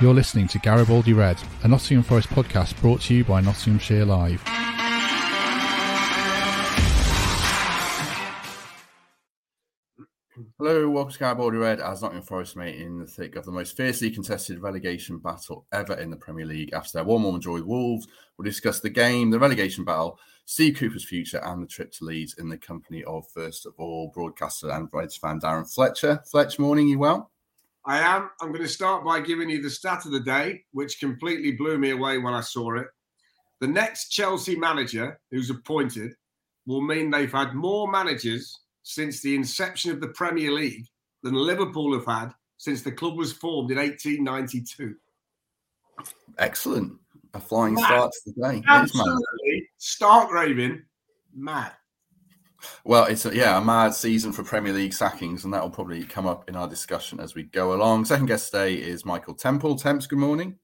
You're listening to Garibaldi Red, a Nottingham Forest podcast brought to you by Nottinghamshire Live. Hello, welcome to Garibaldi Red as Nottingham Forest mate in the thick of the most fiercely contested relegation battle ever in the Premier League. After their 1 1 draw with Wolves, we'll discuss the game, the relegation battle, Steve Cooper's future, and the trip to Leeds in the company of, first of all, broadcaster and Reds fan Darren Fletcher. Fletch, morning, you well? I am. I'm going to start by giving you the stat of the day, which completely blew me away when I saw it. The next Chelsea manager who's appointed will mean they've had more managers since the inception of the Premier League than Liverpool have had since the club was formed in 1892. Excellent. A flying mad. start to the day. Absolutely. Stark raving. Mad. Well, it's a, yeah, a mad season for Premier League sackings, and that will probably come up in our discussion as we go along. Second guest today is Michael Temple. Temps, good morning.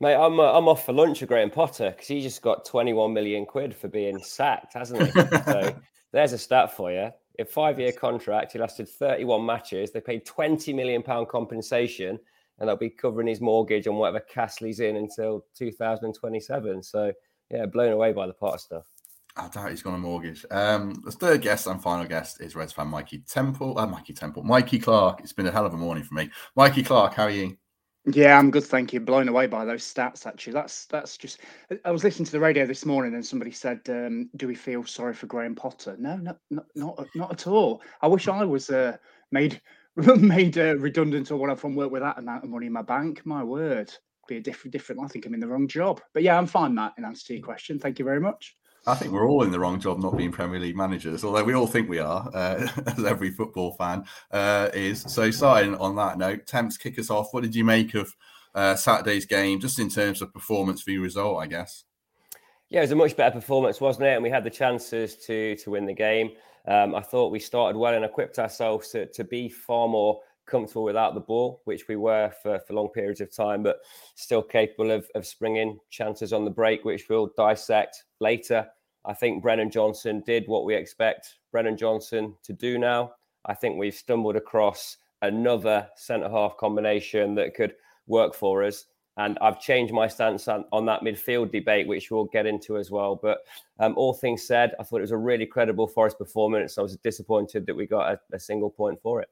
Mate, I'm uh, I'm off for lunch with Graham Potter because he just got 21 million quid for being sacked, hasn't he? so there's a stat for you. A five-year contract, he lasted 31 matches. They paid 20 million pound compensation, and they'll be covering his mortgage on whatever castle he's in until 2027. So yeah, blown away by the Potter stuff. I doubt he's got a mortgage. Um, the third guest and final guest is Reds fan Mikey Temple. Uh, Mikey Temple. Mikey Clarke. It's been a hell of a morning for me. Mikey Clarke, how are you? Yeah, I'm good, thank you. Blown away by those stats. Actually, that's that's just. I was listening to the radio this morning, and somebody said, um, "Do we feel sorry for Graham Potter?" No, no, not not, not at all. I wish I was uh, made made uh, redundant or whatever from work with that amount of money in my bank. My word, be a different different. I think I'm in the wrong job, but yeah, I'm fine, Matt. In answer to your question, thank you very much. I think we're all in the wrong job not being Premier League managers, although we all think we are, uh, as every football fan uh, is. So, starting on that note, Temps, kick us off. What did you make of uh, Saturday's game, just in terms of performance view result, I guess? Yeah, it was a much better performance, wasn't it? And we had the chances to to win the game. Um, I thought we started well and equipped ourselves to, to be far more comfortable without the ball, which we were for, for long periods of time, but still capable of, of springing chances on the break, which we'll dissect later. I think Brennan Johnson did what we expect Brennan Johnson to do now. I think we've stumbled across another centre half combination that could work for us. And I've changed my stance on, on that midfield debate, which we'll get into as well. But um, all things said, I thought it was a really credible Forest performance. I was disappointed that we got a, a single point for it.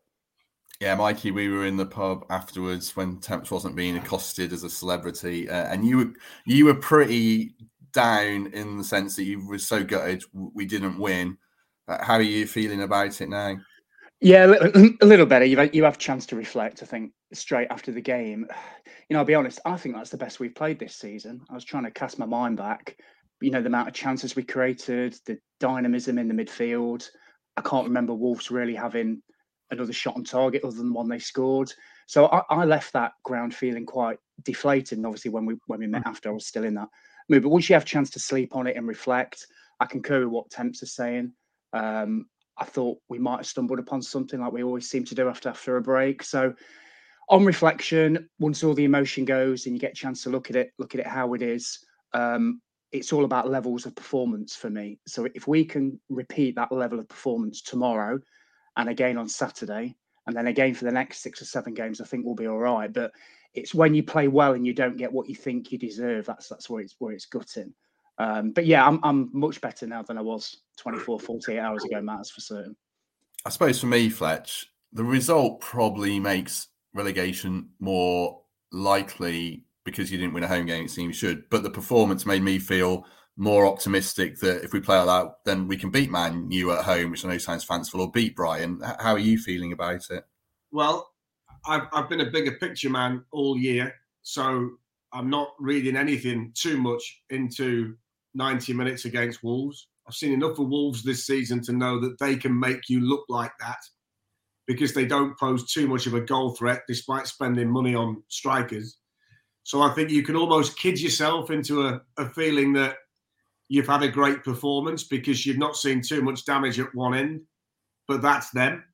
Yeah, Mikey, we were in the pub afterwards when Temps wasn't being accosted as a celebrity, uh, and you were you were pretty down in the sense that you were so gutted we didn't win. Uh, how are you feeling about it now? Yeah, a little better. You've you have a chance to reflect. I think straight after the game. You know, I'll be honest. I think that's the best we've played this season. I was trying to cast my mind back. You know, the amount of chances we created, the dynamism in the midfield. I can't remember Wolves really having another shot on target other than the one they scored. So I, I left that ground feeling quite deflated. And obviously, when we when we met mm. after, I was still in that mood. But once you have a chance to sleep on it and reflect, I concur with what Temps are saying. Um, I thought we might have stumbled upon something like we always seem to do after after a break. So on reflection, once all the emotion goes and you get a chance to look at it, look at it how it is, um, it's all about levels of performance for me. So if we can repeat that level of performance tomorrow and again on Saturday, and then again for the next six or seven games, I think we'll be all right. But it's when you play well and you don't get what you think you deserve. That's that's where it's where it's gutting. Um, but yeah, I'm I'm much better now than I was 24, 48 hours ago, Matters for certain. I suppose for me, Fletch, the result probably makes relegation more likely because you didn't win a home game. It seems should, but the performance made me feel more optimistic that if we play like that, then we can beat Man U at home, which I know sounds fanciful, or beat Brighton. How are you feeling about it? Well, I've, I've been a bigger picture man all year, so I'm not reading anything too much into 90 minutes against Wolves. I've seen enough of Wolves this season to know that they can make you look like that because they don't pose too much of a goal threat despite spending money on strikers. So I think you can almost kid yourself into a, a feeling that you've had a great performance because you've not seen too much damage at one end, but that's them.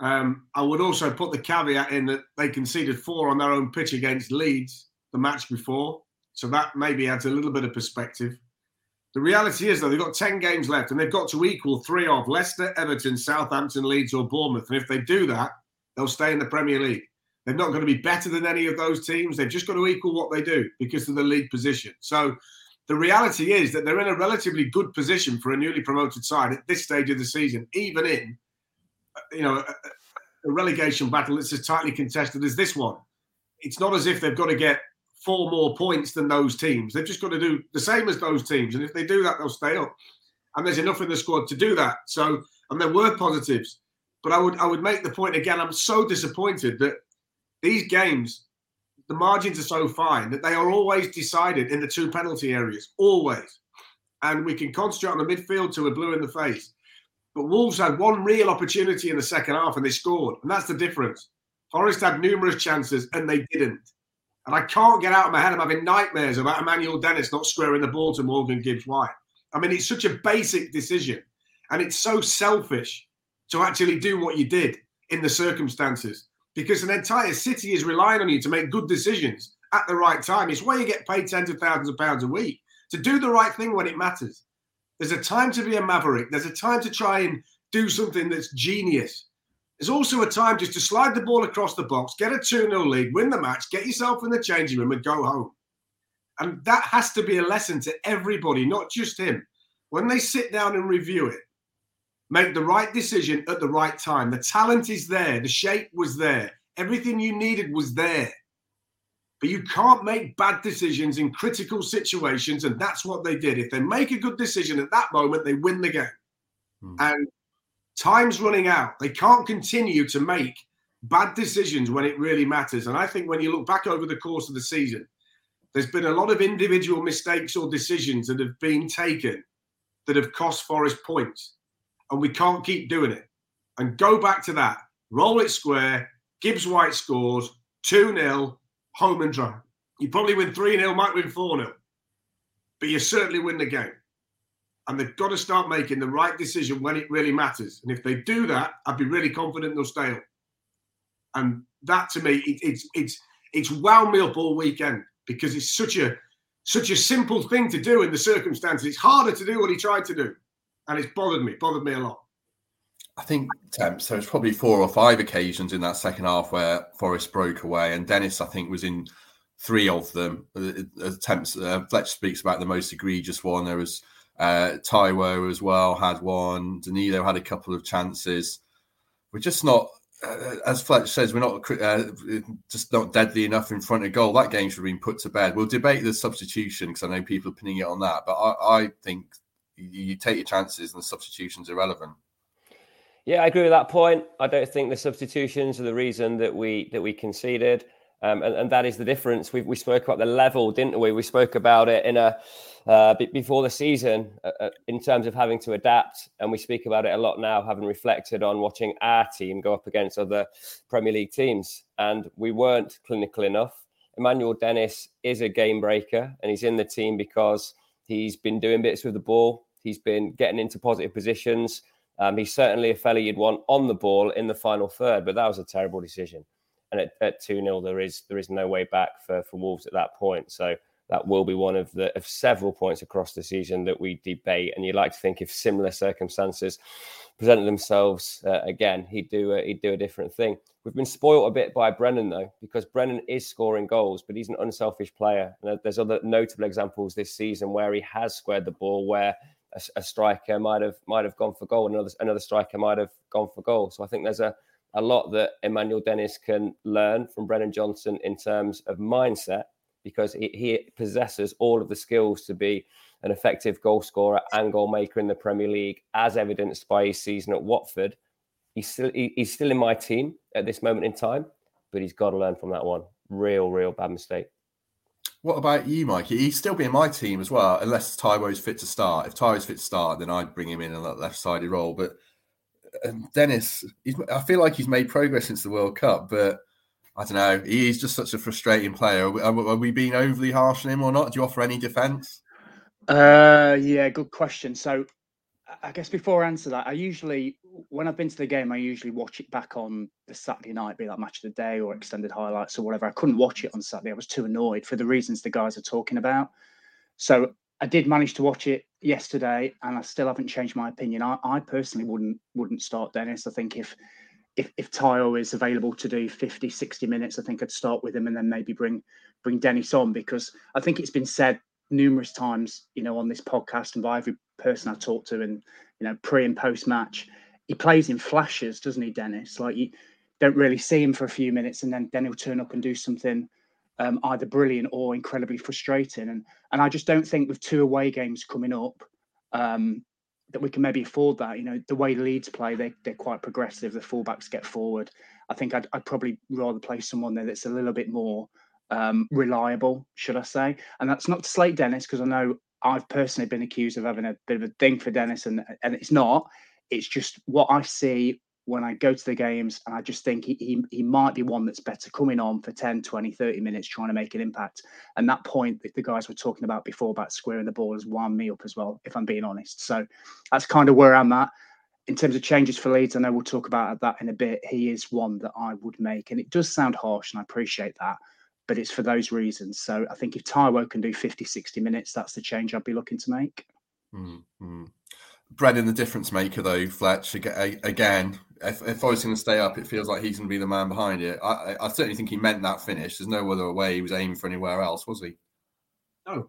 Um, I would also put the caveat in that they conceded four on their own pitch against Leeds the match before. So that maybe adds a little bit of perspective. The reality is, though, they've got 10 games left and they've got to equal three of Leicester, Everton, Southampton, Leeds, or Bournemouth. And if they do that, they'll stay in the Premier League. They're not going to be better than any of those teams. They've just got to equal what they do because of the league position. So the reality is that they're in a relatively good position for a newly promoted side at this stage of the season, even in you know a, relegation battle that's as tightly contested as this one. It's not as if they've got to get four more points than those teams. They've just got to do the same as those teams, and if they do that, they'll stay up. And there's enough in the squad to do that. So, and there were positives, but I would I would make the point again. I'm so disappointed that these games the margins are so fine that they are always decided in the two penalty areas, always. And we can concentrate on the midfield to a blue in the face. But Wolves had one real opportunity in the second half and they scored. And that's the difference. Forest had numerous chances and they didn't. And I can't get out of my head. I'm having nightmares about Emmanuel Dennis not squaring the ball to Morgan Gibbs White. I mean, it's such a basic decision. And it's so selfish to actually do what you did in the circumstances because an entire city is relying on you to make good decisions at the right time. It's why you get paid tens of thousands of pounds a week to do the right thing when it matters. There's a time to be a maverick. There's a time to try and do something that's genius. There's also a time just to slide the ball across the box, get a 2 0 lead, win the match, get yourself in the changing room, and go home. And that has to be a lesson to everybody, not just him. When they sit down and review it, make the right decision at the right time. The talent is there, the shape was there, everything you needed was there. But you can't make bad decisions in critical situations, and that's what they did. If they make a good decision at that moment, they win the game. Hmm. And time's running out. They can't continue to make bad decisions when it really matters. And I think when you look back over the course of the season, there's been a lot of individual mistakes or decisions that have been taken that have cost Forest points and we can't keep doing it. And go back to that. Roll it square. Gibbs White scores 2 0, home and dry. You probably win 3 0, might win 4 0, but you certainly win the game. And they've got to start making the right decision when it really matters. And if they do that, I'd be really confident they'll stay up. And that to me, it, it's it's it's wound me up all weekend because it's such a such a simple thing to do in the circumstances. It's harder to do what he tried to do and it's bothered me, bothered me a lot. I think um, so. It's probably four or five occasions in that second half where Forest broke away, and Dennis, I think, was in three of them. Uh, uh, attempts. Uh, Fletch speaks about the most egregious one. There was uh, Taiwo as well had one. Danilo had a couple of chances. We're just not, uh, as Fletch says, we're not uh, just not deadly enough in front of goal. That game should have been put to bed. We'll debate the substitution because I know people are pinning it on that, but I, I think you take your chances and the substitutions are relevant. Yeah, I agree with that point. I don't think the substitutions are the reason that we that we conceded, um, and, and that is the difference. We we spoke about the level, didn't we? We spoke about it in a uh, before the season uh, uh, in terms of having to adapt, and we speak about it a lot now, having reflected on watching our team go up against other Premier League teams, and we weren't clinical enough. Emmanuel Dennis is a game breaker, and he's in the team because He's been doing bits with the ball. He's been getting into positive positions. Um, he's certainly a fella you'd want on the ball in the final third, but that was a terrible decision. And at, at 2 0, there is there is no way back for, for Wolves at that point. So that will be one of the of several points across the season that we debate. And you'd like to think if similar circumstances presented themselves uh, again, he'd do a, he'd do a different thing. We've been spoiled a bit by Brennan though, because Brennan is scoring goals, but he's an unselfish player. And there's other notable examples this season where he has squared the ball, where a, a striker might have might have gone for goal, another another striker might have gone for goal. So I think there's a a lot that Emmanuel Dennis can learn from Brennan Johnson in terms of mindset because he, he possesses all of the skills to be an effective goal scorer and goal maker in the Premier League, as evidenced by his season at Watford. He's still he, he's still in my team at this moment in time, but he's got to learn from that one. Real, real bad mistake. What about you, Mike? He's still be in my team as well, unless Taiwo's fit to start. If Taiwo's fit to start, then I'd bring him in in that left-sided role. But um, Dennis, I feel like he's made progress since the World Cup, but I don't know. He's just such a frustrating player. Are we, are we being overly harsh on him or not? Do you offer any defence? Uh, yeah, good question. So, I guess before I answer that, I usually, when I've been to the game, I usually watch it back on the Saturday night, be that match of the day or extended highlights or whatever. I couldn't watch it on Saturday. I was too annoyed for the reasons the guys are talking about. So I did manage to watch it yesterday, and I still haven't changed my opinion. I, I personally wouldn't wouldn't start Dennis. I think if if, if Taiwo is available to do 50, 60 minutes, I think I'd start with him and then maybe bring bring Dennis on because I think it's been said numerous times, you know, on this podcast and by every person I talked to and, you know, pre and post match, he plays in flashes, doesn't he, Dennis? Like you don't really see him for a few minutes and then, then he'll turn up and do something um, either brilliant or incredibly frustrating. And and I just don't think with two away games coming up, um, that we can maybe afford that. You know, the way Leeds play, they they're quite progressive. The fullbacks get forward. I think I'd, I'd probably rather play someone there that's a little bit more um, reliable, should I say? And that's not to slate Dennis because I know I've personally been accused of having a bit of a thing for Dennis, and and it's not. It's just what I see when I go to the games, and I just think he, he, he might be one that's better coming on for 10, 20, 30 minutes trying to make an impact. And that point that the guys were talking about before about squaring the ball has wound me up as well, if I'm being honest. So that's kind of where I'm at. In terms of changes for Leeds, I know we'll talk about that in a bit. He is one that I would make. And it does sound harsh, and I appreciate that, but it's for those reasons. So I think if Taiwo can do 50, 60 minutes, that's the change I'd be looking to make. Mm-hmm. Brennan, the difference maker, though, Fletch, again, if, if Forest's going to stay up, it feels like he's going to be the man behind it. I, I, certainly think he meant that finish. There's no other way he was aiming for anywhere else, was he? No, of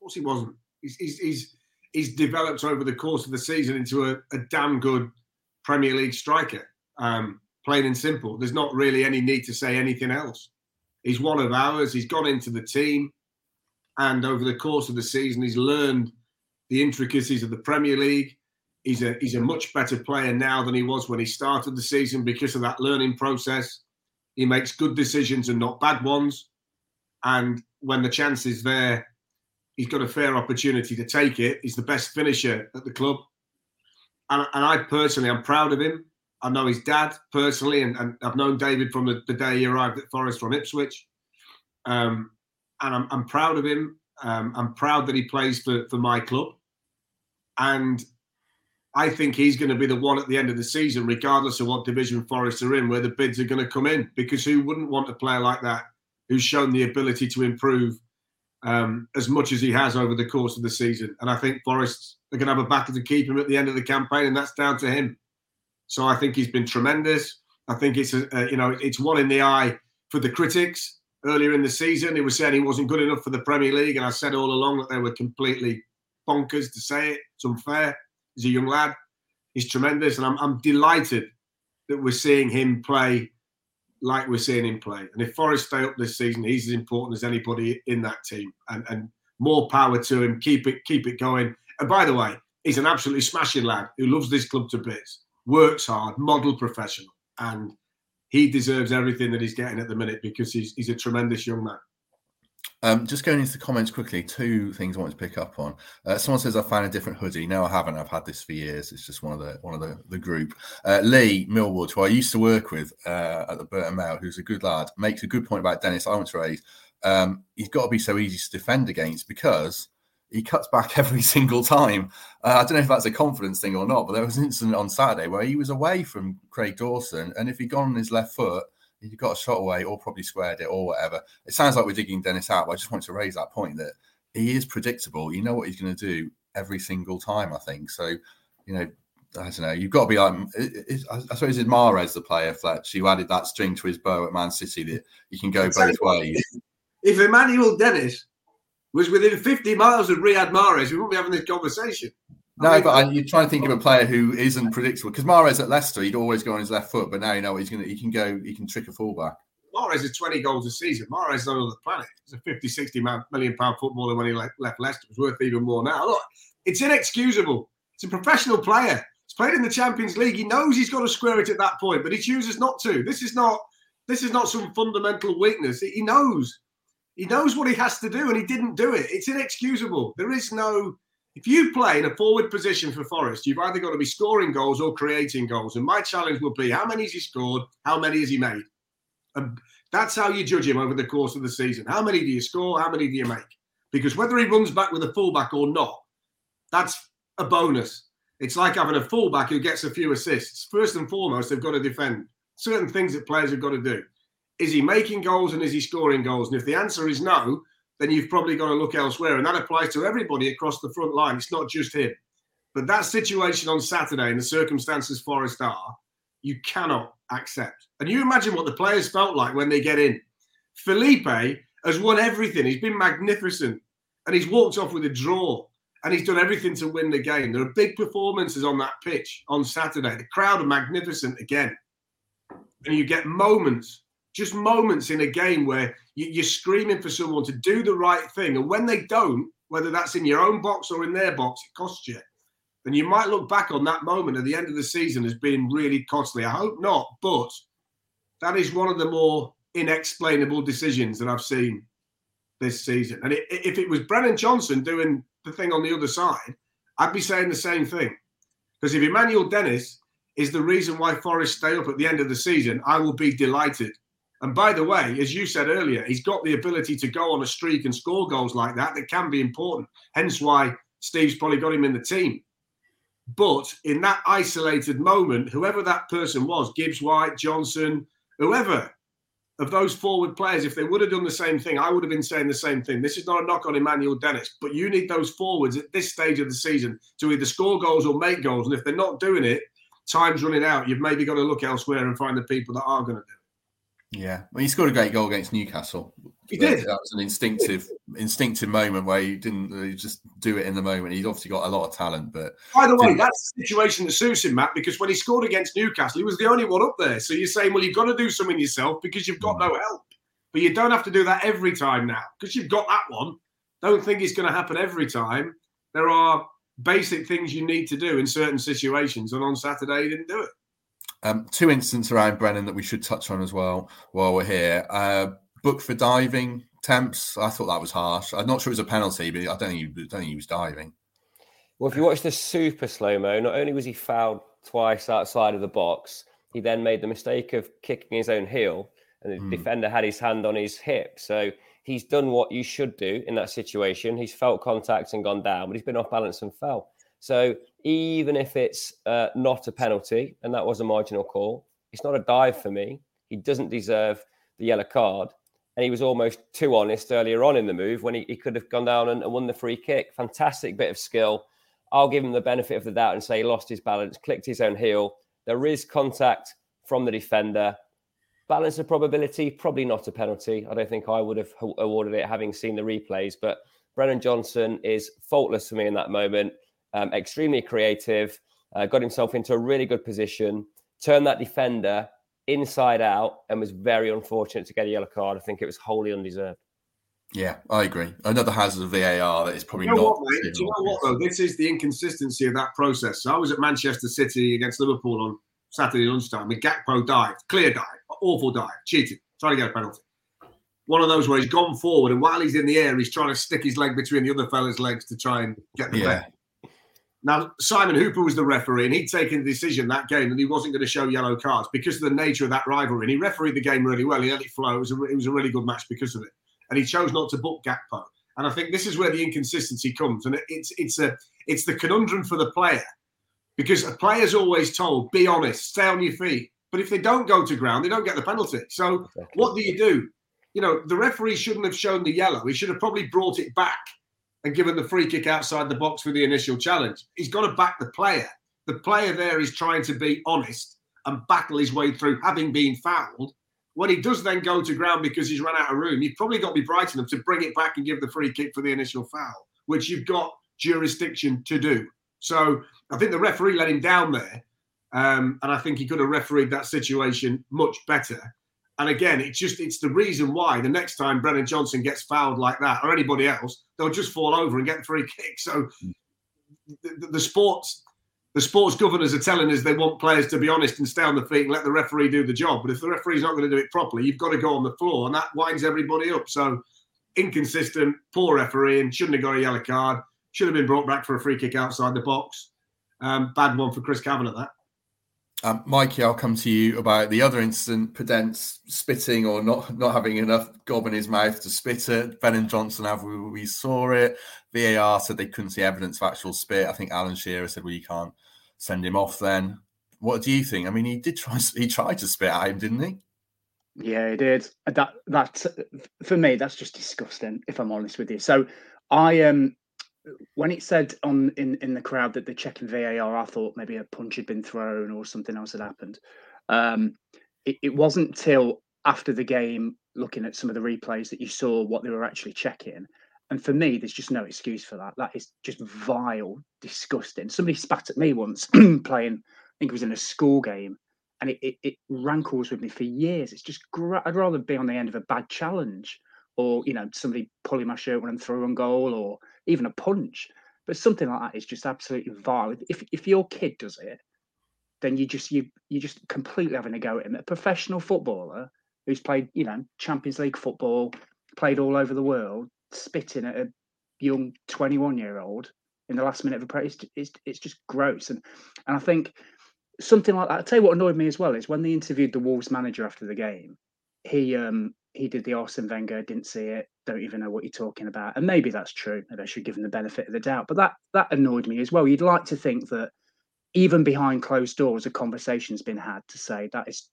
course he wasn't. He's, he's, he's, he's developed over the course of the season into a, a damn good Premier League striker. Um, plain and simple. There's not really any need to say anything else. He's one of ours. He's gone into the team. And over the course of the season, he's learned – the intricacies of the Premier League. He's a he's a much better player now than he was when he started the season because of that learning process. He makes good decisions and not bad ones. And when the chance is there, he's got a fair opportunity to take it. He's the best finisher at the club. And, and I personally, I'm proud of him. I know his dad personally, and, and I've known David from the, the, day he arrived at Forest from Ipswich. Um, and I'm, I'm proud of him. Um, I'm proud that he plays for, for my club. And I think he's going to be the one at the end of the season, regardless of what division Forest are in, where the bids are going to come in. Because who wouldn't want a player like that who's shown the ability to improve um, as much as he has over the course of the season? And I think Forest are going to have a battle to keep him at the end of the campaign, and that's down to him. So I think he's been tremendous. I think it's a, a you know it's one in the eye for the critics. Earlier in the season, he was saying he wasn't good enough for the Premier League, and I said all along that they were completely bonkers to say it. It's unfair. He's a young lad. He's tremendous, and I'm, I'm delighted that we're seeing him play like we're seeing him play. And if Forest stay up this season, he's as important as anybody in that team. And, and more power to him. Keep it keep it going. And by the way, he's an absolutely smashing lad who loves this club to bits, works hard, model professional, and he deserves everything that he's getting at the minute because he's he's a tremendous young man. Um, just going into the comments quickly, two things I want to pick up on. Uh, someone says I found a different hoodie. No, I haven't. I've had this for years. It's just one of the one of the, the group. Uh, Lee Millwood, who I used to work with uh, at the Burton Mail, who's a good lad, makes a good point about Dennis. I want to raise. Um, he's got to be so easy to defend against because he cuts back every single time. Uh, I don't know if that's a confidence thing or not, but there was an incident on Saturday where he was away from Craig Dawson, and if he'd gone on his left foot he'd got a shot away or probably squared it or whatever. It sounds like we're digging Dennis out, but I just want to raise that point that he is predictable. You know what he's going to do every single time, I think. So, you know, I don't know. You've got to be like, I suppose it's Mahrez, the player, Fletch, You added that string to his bow at Man City that you can go both ways. If Emmanuel Dennis was within 50 miles of Riyad Mahrez, we wouldn't be having this conversation. No, but you're trying to think of a player who isn't predictable because Mahrez at Leicester, he'd always go on his left foot, but now you know he's going to, he can go, he can trick a fullback. Mahrez is 20 goals a season. Mahrez is on the planet. He's a 50, 60 million pound footballer when he left, left Leicester. It's worth even more now. Look, it's inexcusable. It's a professional player. He's played in the Champions League. He knows he's got to square it at that point, but he chooses not to. This is not, this is not some fundamental weakness. He knows. He knows what he has to do, and he didn't do it. It's inexcusable. There is no if you play in a forward position for Forest, you've either got to be scoring goals or creating goals. And my challenge would be how many has he scored? How many has he made? And that's how you judge him over the course of the season. How many do you score? How many do you make? Because whether he runs back with a fullback or not, that's a bonus. It's like having a fullback who gets a few assists. First and foremost, they've got to defend. Certain things that players have got to do. Is he making goals and is he scoring goals? And if the answer is no, then you've probably got to look elsewhere. And that applies to everybody across the front line. It's not just him. But that situation on Saturday and the circumstances Forest are, you cannot accept. And you imagine what the players felt like when they get in. Felipe has won everything. He's been magnificent, and he's walked off with a draw, and he's done everything to win the game. There are big performances on that pitch on Saturday. The crowd are magnificent again, and you get moments, just moments in a game where you're screaming for someone to do the right thing, and when they don't, whether that's in your own box or in their box, it costs you. And you might look back on that moment at the end of the season as being really costly. I hope not, but that is one of the more inexplainable decisions that I've seen this season. And it, if it was Brennan Johnson doing the thing on the other side, I'd be saying the same thing. Because if Emmanuel Dennis is the reason why Forest stay up at the end of the season, I will be delighted. And by the way, as you said earlier, he's got the ability to go on a streak and score goals like that that can be important. Hence why Steve's probably got him in the team. But in that isolated moment, whoever that person was, Gibbs White, Johnson, whoever, of those forward players, if they would have done the same thing, I would have been saying the same thing. This is not a knock on Emmanuel Dennis, but you need those forwards at this stage of the season to either score goals or make goals. And if they're not doing it, time's running out. You've maybe got to look elsewhere and find the people that are going to do. Yeah, well, he scored a great goal against Newcastle. He did. That was an instinctive, instinctive moment where he didn't just do it in the moment. He's obviously got a lot of talent, but by the way, that's the situation that suits him, Matt. Because when he scored against Newcastle, he was the only one up there. So you're saying, well, you've got to do something yourself because you've got no mm. help. But you don't have to do that every time now because you've got that one. Don't think it's going to happen every time. There are basic things you need to do in certain situations, and on Saturday he didn't do it. Um, two incidents around Brennan that we should touch on as well while we're here. Uh, book for diving temps. I thought that was harsh. I'm not sure it was a penalty, but I don't think he, don't think he was diving. Well, if you watch the super slow mo, not only was he fouled twice outside of the box, he then made the mistake of kicking his own heel, and the mm. defender had his hand on his hip. So he's done what you should do in that situation. He's felt contact and gone down, but he's been off balance and fell. So even if it's uh, not a penalty, and that was a marginal call, it's not a dive for me. He doesn't deserve the yellow card. And he was almost too honest earlier on in the move when he, he could have gone down and, and won the free kick. Fantastic bit of skill. I'll give him the benefit of the doubt and say he lost his balance, clicked his own heel. There is contact from the defender. Balance of probability, probably not a penalty. I don't think I would have awarded it having seen the replays, but Brennan Johnson is faultless for me in that moment um, extremely creative, uh, got himself into a really good position, turned that defender inside out, and was very unfortunate to get a yellow card. I think it was wholly undeserved. Yeah, I agree. Another hazard of VAR that is probably you know not. What, Do you know what though? This is the inconsistency of that process. So I was at Manchester City against Liverpool on Saturday lunchtime. The Gakpo dive, clear dive, awful dive, cheated, trying to get a penalty. One of those where he's gone forward, and while he's in the air, he's trying to stick his leg between the other fella's legs to try and get the yeah. Now, Simon Hooper was the referee, and he'd taken the decision that game that he wasn't going to show yellow cards because of the nature of that rivalry. And he refereed the game really well. He let it flow. It was, a, it was a really good match because of it. And he chose not to book Gakpo. And I think this is where the inconsistency comes. And it's it's a it's the conundrum for the player because a player's always told, be honest, stay on your feet. But if they don't go to ground, they don't get the penalty. So exactly. what do you do? You know, the referee shouldn't have shown the yellow. He should have probably brought it back and given the free kick outside the box for the initial challenge. He's got to back the player. The player there is trying to be honest and battle his way through having been fouled. When he does then go to ground because he's run out of room, you've probably got to be bright enough to bring it back and give the free kick for the initial foul, which you've got jurisdiction to do. So I think the referee let him down there. Um, and I think he could have refereed that situation much better. And again, it's just it's the reason why the next time Brennan Johnson gets fouled like that or anybody else, they'll just fall over and get free kick. So the, the, sports the sports governors are telling us they want players to be honest and stay on the feet and let the referee do the job. But if the referee's not going to do it properly, you've got to go on the floor, and that winds everybody up. So inconsistent, poor refereeing, shouldn't have got a yellow card, should have been brought back for a free kick outside the box. Um, bad one for Chris Kavanagh. That. Um, Mikey, I'll come to you about the other incident, Podence spitting or not not having enough gob in his mouth to spit it. Brennan Johnson, have we, we saw it. VAR said they couldn't see evidence of actual spit. I think Alan Shearer said, well, you can't send him off then. What do you think? I mean, he did try, he tried to spit at him, didn't he? Yeah, he did. That that for me, that's just disgusting. If I'm honest with you, so I um when it said on in in the crowd that they're checking VAR, I thought maybe a punch had been thrown or something else had happened. Um, it, it wasn't till after the game, looking at some of the replays, that you saw what they were actually checking. And for me, there's just no excuse for that. That is just vile, disgusting. Somebody spat at me once playing, I think it was in a school game, and it, it, it rankles with me for years. It's just, gra- I'd rather be on the end of a bad challenge or, you know, somebody pulling my shirt when I'm through on goal or even a punch. But something like that is just absolutely vile. If, if your kid does it, then you just you you just completely having a go at him. A professional footballer who's played, you know, Champions League football, played all over the world, spitting at a young 21 year old in the last minute of a play, it's, it's, just gross. And and I think something like that. I'll tell you what annoyed me as well is when they interviewed the Wolves manager after the game, he um he did the Arsene Wenger, didn't see it, don't even know what you're talking about. And maybe that's true. Maybe I should give him the benefit of the doubt. But that that annoyed me as well. You'd like to think that even behind closed doors, a conversation's been had to say that is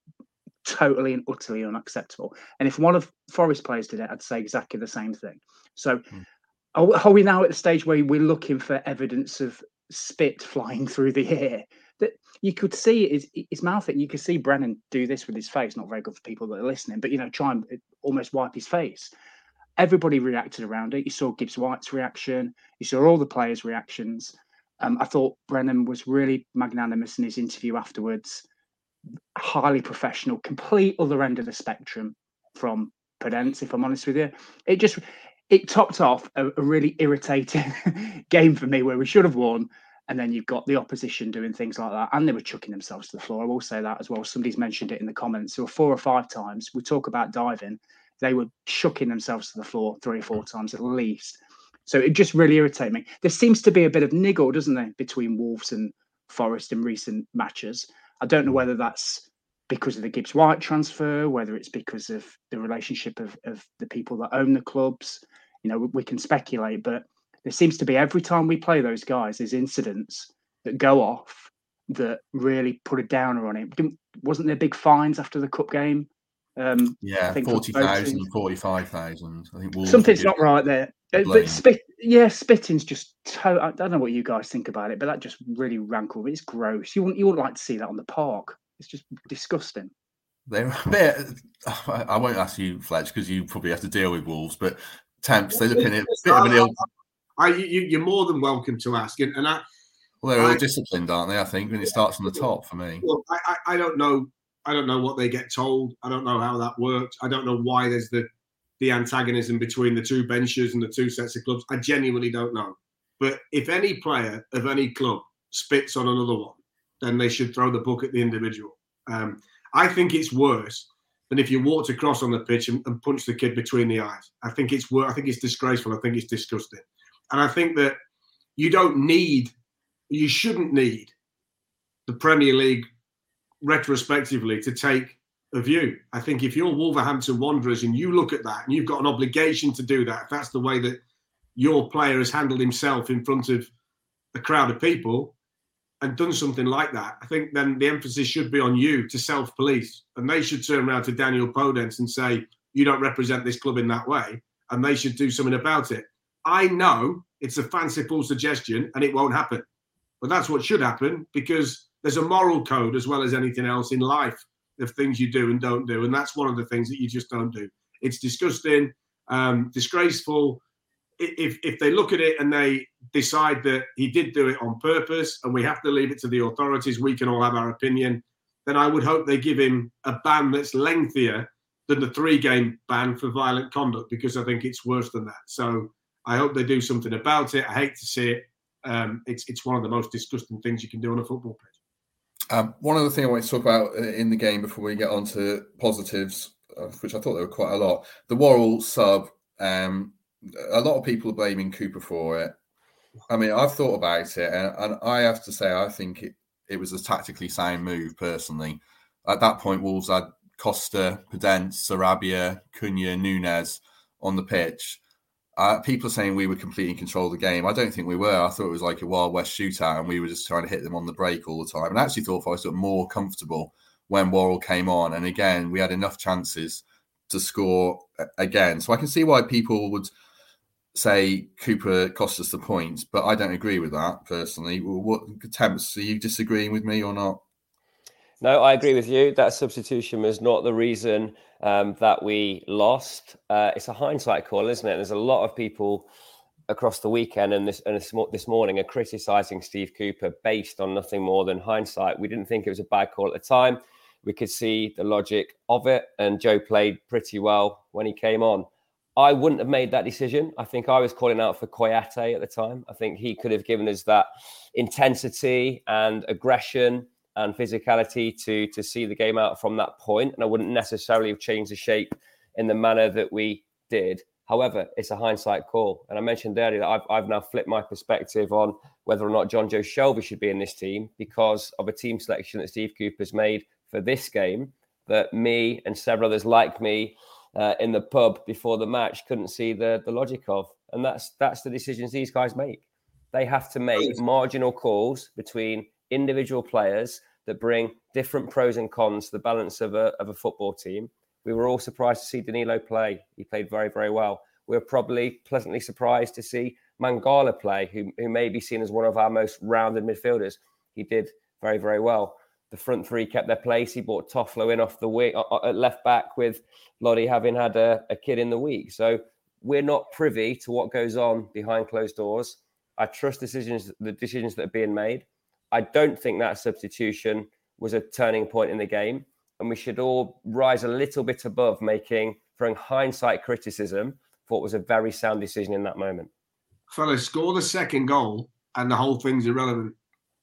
totally and utterly unacceptable. And if one of Forest players did it, I'd say exactly the same thing. So mm. are, are we now at the stage where we're looking for evidence of spit flying through the air? You could see his, his mouth, and you could see Brennan do this with his face. Not very good for people that are listening, but you know, try and almost wipe his face. Everybody reacted around it. You saw Gibbs White's reaction. You saw all the players' reactions. Um, I thought Brennan was really magnanimous in his interview afterwards, highly professional, complete other end of the spectrum from Podence, if I'm honest with you. It just it topped off a, a really irritating game for me where we should have won. And then you've got the opposition doing things like that. And they were chucking themselves to the floor. I will say that as well. Somebody's mentioned it in the comments. There were four or five times. We talk about diving. They were chucking themselves to the floor three or four times at least. So it just really irritated me. There seems to be a bit of niggle, doesn't there, between Wolves and Forest in recent matches. I don't know whether that's because of the Gibbs White transfer, whether it's because of the relationship of, of the people that own the clubs. You know, we, we can speculate, but there seems to be every time we play those guys, there's incidents that go off that really put a downer on it. Didn't, wasn't there big fines after the cup game? Um, yeah, 40,000, 45,000. I think something's not right there. But spit, yeah, spitting's just. To- I don't know what you guys think about it, but that just really rankled. It's gross. You wouldn't, you wouldn't like to see that on the park. It's just disgusting. They're a bit. I won't ask you, Fletch, because you probably have to deal with wolves. But temps, they look in it a bit of an ill. I, you, are more than welcome to ask, and, and I. Well, they're all disciplined, aren't they? I think when it starts from the top for me. Well, I, I, I don't know. I don't know what they get told. I don't know how that works. I don't know why there's the the antagonism between the two benches and the two sets of clubs. I genuinely don't know. But if any player of any club spits on another one, then they should throw the book at the individual. Um, I think it's worse than if you walked across on the pitch and, and punched the kid between the eyes. I think it's worse. I think it's disgraceful. I think it's disgusting. And I think that you don't need, you shouldn't need the Premier League retrospectively to take a view. I think if you're Wolverhampton Wanderers and you look at that and you've got an obligation to do that, if that's the way that your player has handled himself in front of a crowd of people and done something like that, I think then the emphasis should be on you to self police. And they should turn around to Daniel Podence and say, You don't represent this club in that way. And they should do something about it. I know it's a fanciful suggestion and it won't happen. But that's what should happen because there's a moral code as well as anything else in life of things you do and don't do. And that's one of the things that you just don't do. It's disgusting, um, disgraceful. If, if they look at it and they decide that he did do it on purpose and we have to leave it to the authorities, we can all have our opinion, then I would hope they give him a ban that's lengthier than the three game ban for violent conduct because I think it's worse than that. So I hope they do something about it. I hate to see it. Um, it's, it's one of the most disgusting things you can do on a football pitch. Um, one other thing I want to talk about uh, in the game before we get on to positives, uh, which I thought there were quite a lot. The Worrall sub, um, a lot of people are blaming Cooper for it. I mean, I've thought about it, and, and I have to say, I think it, it was a tactically sound move, personally. At that point, Wolves had Costa, Podence, Sarabia, Cunha, Nunes on the pitch. Uh, people are saying we were completely in control of the game. I don't think we were. I thought it was like a Wild West shootout and we were just trying to hit them on the break all the time. And I actually thought Forest looked more comfortable when Worrall came on. And again, we had enough chances to score again. So I can see why people would say Cooper cost us the points, but I don't agree with that personally. What attempts are you disagreeing with me or not? No, I agree with you. That substitution was not the reason um, that we lost. Uh, it's a hindsight call, isn't it? There's a lot of people across the weekend and this and this morning are criticising Steve Cooper based on nothing more than hindsight. We didn't think it was a bad call at the time. We could see the logic of it, and Joe played pretty well when he came on. I wouldn't have made that decision. I think I was calling out for Kouyaté at the time. I think he could have given us that intensity and aggression and physicality to to see the game out from that point. And I wouldn't necessarily have changed the shape in the manner that we did. However, it's a hindsight call. And I mentioned earlier that I've, I've now flipped my perspective on whether or not Jonjo Shelvey should be in this team because of a team selection that Steve Cooper's made for this game that me and several others like me uh, in the pub before the match couldn't see the, the logic of. And that's that's the decisions these guys make. They have to make marginal calls between individual players that bring different pros and cons to the balance of a, of a football team. We were all surprised to see Danilo play. He played very, very well. We were probably pleasantly surprised to see Mangala play, who, who may be seen as one of our most rounded midfielders. He did very, very well. The front three kept their place. He brought Toffolo in off the wing, at left back with Lodi having had a, a kid in the week. So we're not privy to what goes on behind closed doors. I trust decisions, the decisions that are being made. I don't think that substitution was a turning point in the game. And we should all rise a little bit above making, throwing hindsight criticism for what was a very sound decision in that moment. Fellas, score the second goal and the whole thing's irrelevant.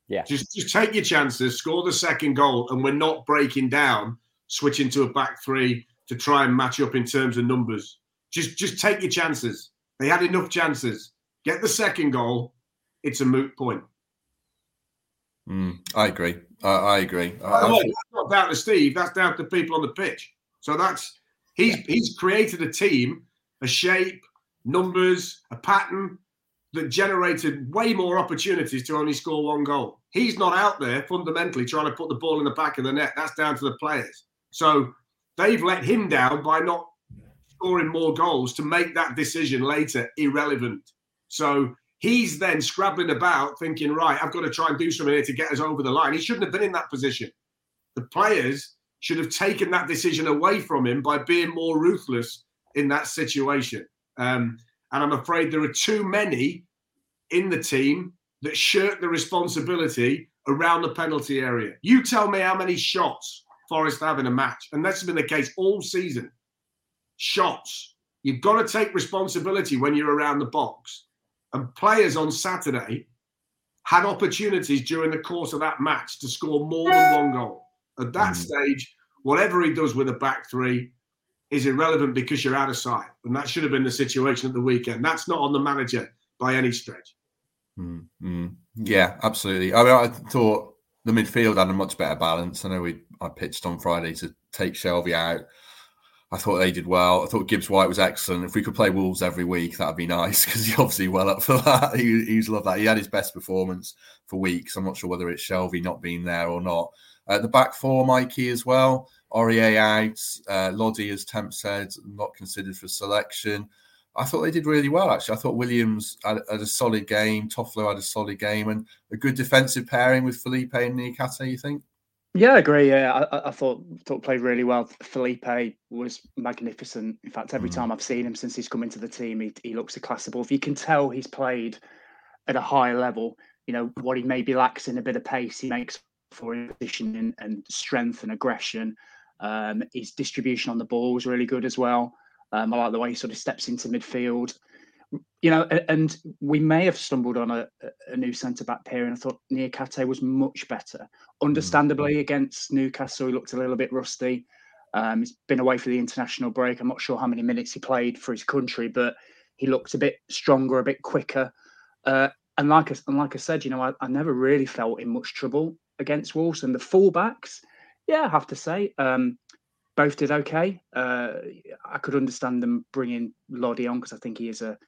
Yeah. Just just take your chances, score the second goal, and we're not breaking down, switching to a back three to try and match up in terms of numbers. Just just take your chances. They had enough chances. Get the second goal. It's a moot point. Mm, I agree. I, I agree. The way, that's not down to Steve. That's down to people on the pitch. So that's he's yeah. he's created a team, a shape, numbers, a pattern that generated way more opportunities to only score one goal. He's not out there fundamentally trying to put the ball in the back of the net. That's down to the players. So they've let him down by not scoring more goals to make that decision later irrelevant. So He's then scrabbling about thinking, right, I've got to try and do something here to get us over the line. He shouldn't have been in that position. The players should have taken that decision away from him by being more ruthless in that situation. Um, and I'm afraid there are too many in the team that shirk the responsibility around the penalty area. You tell me how many shots Forest have in a match, and that's been the case all season. Shots. You've got to take responsibility when you're around the box. And players on Saturday had opportunities during the course of that match to score more than one goal. At that mm. stage, whatever he does with a back three is irrelevant because you're out of sight. And that should have been the situation at the weekend. That's not on the manager by any stretch. Mm, Yeah, absolutely. I mean, I thought the midfield had a much better balance. I know we I pitched on Friday to take Shelby out. I thought they did well. I thought Gibbs White was excellent. If we could play Wolves every week, that'd be nice because he's obviously well up for that. He, he's loved that. He had his best performance for weeks. I'm not sure whether it's Shelvey not being there or not. Uh, the back four, Mikey as well. Aurier out. Uh, Lodi, as Temp said, not considered for selection. I thought they did really well, actually. I thought Williams had, had a solid game. Toffolo had a solid game and a good defensive pairing with Felipe and Niakhaté, you think? Yeah, I agree. Yeah, I, I, thought thought played really well. Felipe was magnificent. In fact, every mm. time I've seen him since he's come into the team, he, he looks a class above. You can tell he's played at a high level. You know what he maybe lacks in a bit of pace, he makes for in position and, and strength and aggression. Um, his distribution on the ball was really good as well. Um, I like the way he sort of steps into midfield you know, and we may have stumbled on a, a new centre back pair, and I thought Niakhaté was much better. Understandably, mm. against Newcastle, he looked a little bit rusty. Um, he's been away for the international break. I'm not sure how many minutes he played for his country, but he looked a bit stronger, a bit quicker. Uh, and like I, and like I said, you know, I, I, never really felt in much trouble against Wolves. And the fullbacks, yeah, I have to say, um, both did okay. Uh, I could understand them bringing Lodi on because I think he is a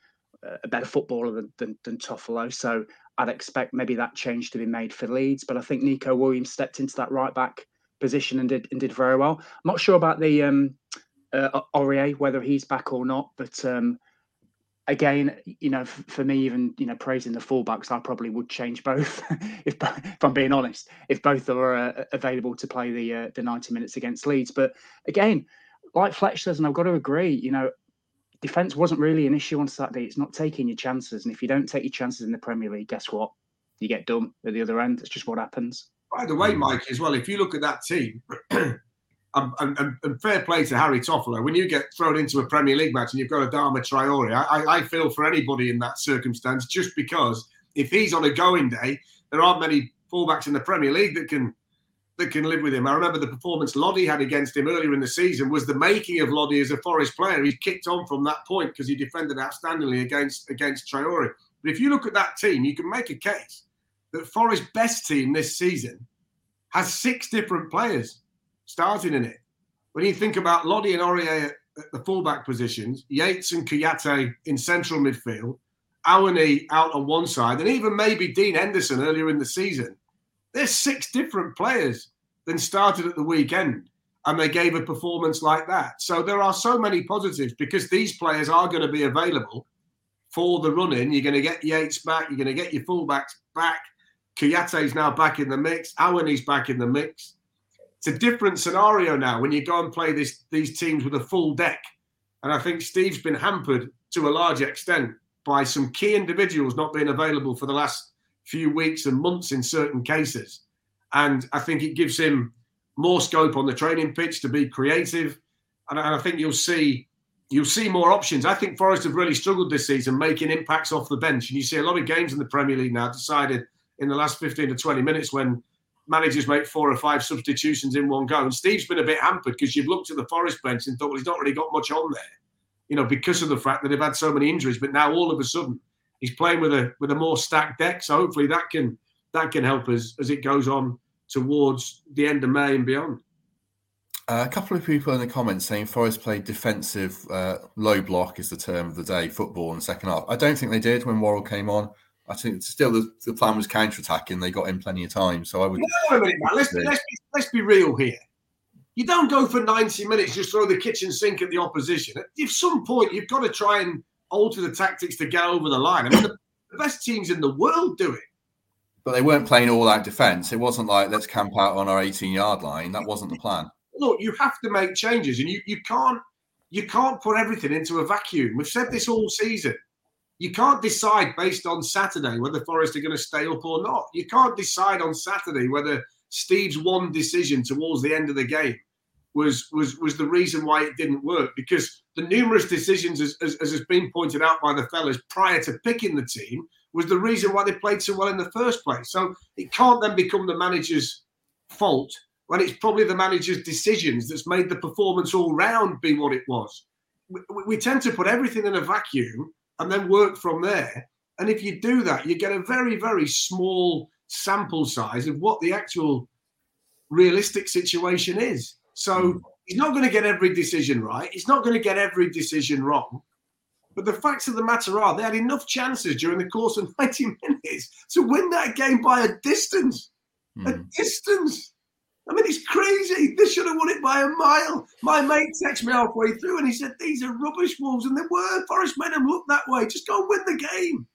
a better footballer than, than, than Toffolo. So I'd expect maybe that change to be made for Leeds. But I think Neco Williams stepped into that right back position and did and did very well. I'm not sure about the um, uh, Aurier whether he's back or not, but um, again, you know, for me, even you know, praising the fullbacks, I probably would change both if, if I'm being honest. If both are uh, available to play the uh, the 90 minutes against Leeds, but again, like Fletch says, and I've got to agree, you know, defense wasn't really an issue on Saturday. It's not taking your chances, and if you don't take your chances in the Premier League, guess what? You get done at the other end. It's just what happens. By the way, Mike, as well, if you look at that team, and, and, and, fair play to Harry Toffolo, when you get thrown into a Premier League match and you've got a Adama Traore, I, I feel for anybody in that circumstance just because if he's on a going day, there aren't many fullbacks in the Premier League that can that can live with him. I remember the performance Lodi had against him earlier in the season was the making of Lodi as a Forest player. He kicked on from that point because he defended outstandingly against against Traore. But if you look at that team, you can make a case that Forest's best team this season has six different players starting in it. When you think about Lodi and Aurier at, the fullback positions, Yates and Kouyaté in central midfield, Awoniyi out on one side, and even maybe Dean Henderson earlier in the season, there's six different players than started at the weekend and they gave a performance like that. So there are so many positives because these players are going to be available for the run in. You're going to get Yates back, you're going to get your fullbacks back. Kouyaté's now back in the mix, Awoniyi's back in the mix it's a different scenario now when you go and play this these teams with a full deck. And I think Steve's been hampered to a large extent by some key individuals not being available for the last few weeks and months in certain cases. And I think it gives him more scope on the training pitch to be creative. And I think you'll see you'll see more options. I think Forest have really struggled this season making impacts off the bench. And you see a lot of games in the Premier League now decided in the last 15 to 20 minutes when managers make four or five substitutions in one go. And Steve's been a bit hampered because you've looked at the Forest bench and thought, well, he's not really got much on there, you know, because of the fact that they've had so many injuries. But now all of a sudden he's playing with a with a more stacked deck. So hopefully that can that can help us as it goes on towards the end of May and beyond. Uh, a couple of people in the comments saying Forest played defensive uh, low block is the term of the day football in the second half. I don't think they did when Worrall came on. I think still the, the plan was counter attacking. They got in plenty of time, so I would. Wait a minute, man. Let's, let's, be, let's be real here. You don't go for 90 minutes, just throw the kitchen sink at the opposition. At some point, you've got to try and alter the tactics to get over the line. I mean, the, the best teams in the world do it. But they weren't playing all out defence. It wasn't like let's camp out on our 18 yard line. That wasn't the plan. Look, you have to make changes, and you, you can't you can't put everything into a vacuum. We've said this all season. You can't decide based on Saturday whether Forest are going to stay up or not. You can't decide on Saturday whether Steve's one decision towards the end of the game was was was the reason why it didn't work because the numerous decisions, as, as, as has been pointed out by the fellas prior to picking the team, was the reason why they played so well in the first place. So it can't then become the manager's fault when it's probably the manager's decisions that's made the performance all round be what it was. We, we tend to put everything in a vacuum and then work from there. And if you do that, you get a very, very small sample size of what the actual realistic situation is. So hmm. he's not going to get every decision right. He's not going to get every decision wrong. But the facts of the matter are, they had enough chances during the course of 90 minutes to win that game by a distance. Mm. A hmm. distance. I mean, it's crazy. They should have won it by a mile. My mate texted me halfway through and he said, These are rubbish Wolves. And they were. Forest made them look that way. Just go and win the game.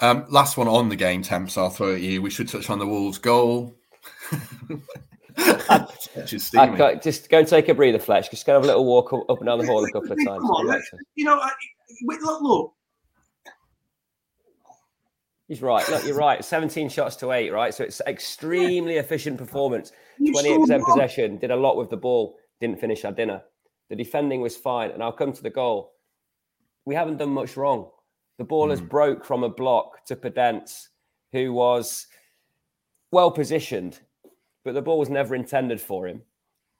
Um, last one on the game, Temps, I'll throw at you. We should touch on the Wolves goal. just, just go and take a breather, Fletch. Just go have a little walk up and down the hall a couple of times. On, you know, look, look, He's right. Look, you're right. 17 shots to eight, right? So it's extremely efficient performance. 28% possession, did a lot with the ball, didn't finish our dinner. The defending was fine. And I'll come to the goal. We haven't done much wrong. The ball has hmm. broke from a block to Podence, who was well positioned, but the ball was never intended for him.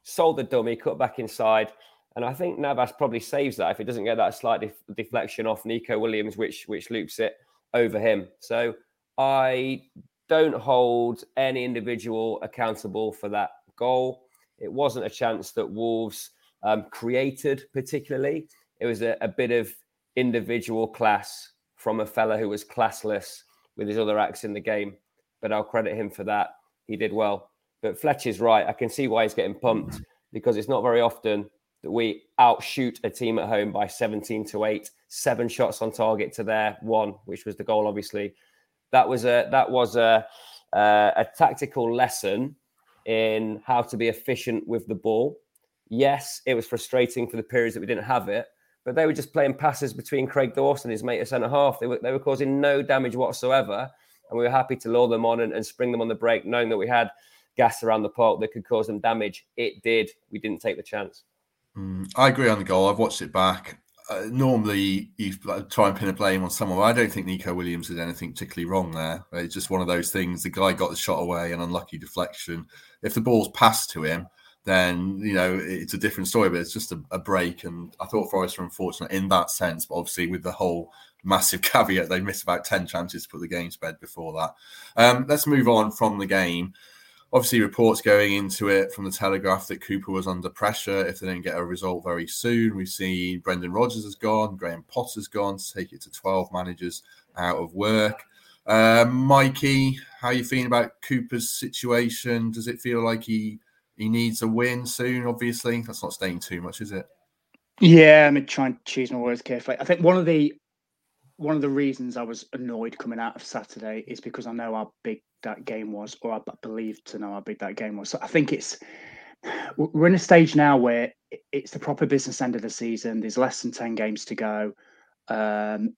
Sold the dummy, cut back inside. And I think Navas probably saves that if he doesn't get that slight def- deflection off Neco Williams, which which loops it over him. So I don't hold any individual accountable for that goal. It wasn't a chance that Wolves um, created, particularly. It was a, a, bit of individual class from a fella who was classless with his other acts in the game. But I'll credit him for that. He did well. But Fletcher's right. I can see why he's getting pumped because it's not very often that we outshoot a team at home by 17 to 8, seven shots on target to their one, which was the goal, obviously. That was a that was a a tactical lesson in how to be efficient with the ball. Yes, it was frustrating for the periods that we didn't have it, but they were just playing passes between Craig Dawson and his mate at centre half. They were, they were causing no damage whatsoever. And we were happy to lure them on and, and spring them on the break, knowing that we had gas around the park that could cause them damage. It did. We didn't take the chance. Mm, I agree on the goal. I've watched it back. Uh, normally, you try and pin a blame on someone. I don't think Neco Williams did anything particularly wrong there. It's just one of those things. The guy got the shot away, an unlucky deflection. If the ball's passed to him, then you know it's a different story. But it's just a, a, break, and I thought Forest were unfortunate in that sense. But obviously, with the whole massive caveat, they missed about ten chances to put the game to bed before that. Um, let's move on from the game. Obviously, reports going into it from the Telegraph that Cooper was under pressure if they didn't get a result very soon. We've seen Brendan Rodgers has gone, Graham Potter's gone to take it to twelve managers out of work. Um, Mikey, how are you feeling about Cooper's situation? Does it feel like he he needs a win soon. Obviously, that's not staying too much, is it? Yeah, I'm trying to choose my words carefully. I think one of the one of the reasons I was annoyed coming out of Saturday is because I know how big that game was, or I believe to know how big that game was. So I think it's we're in a stage now where it's the proper business end of the season. There's less than ten games to go. Um,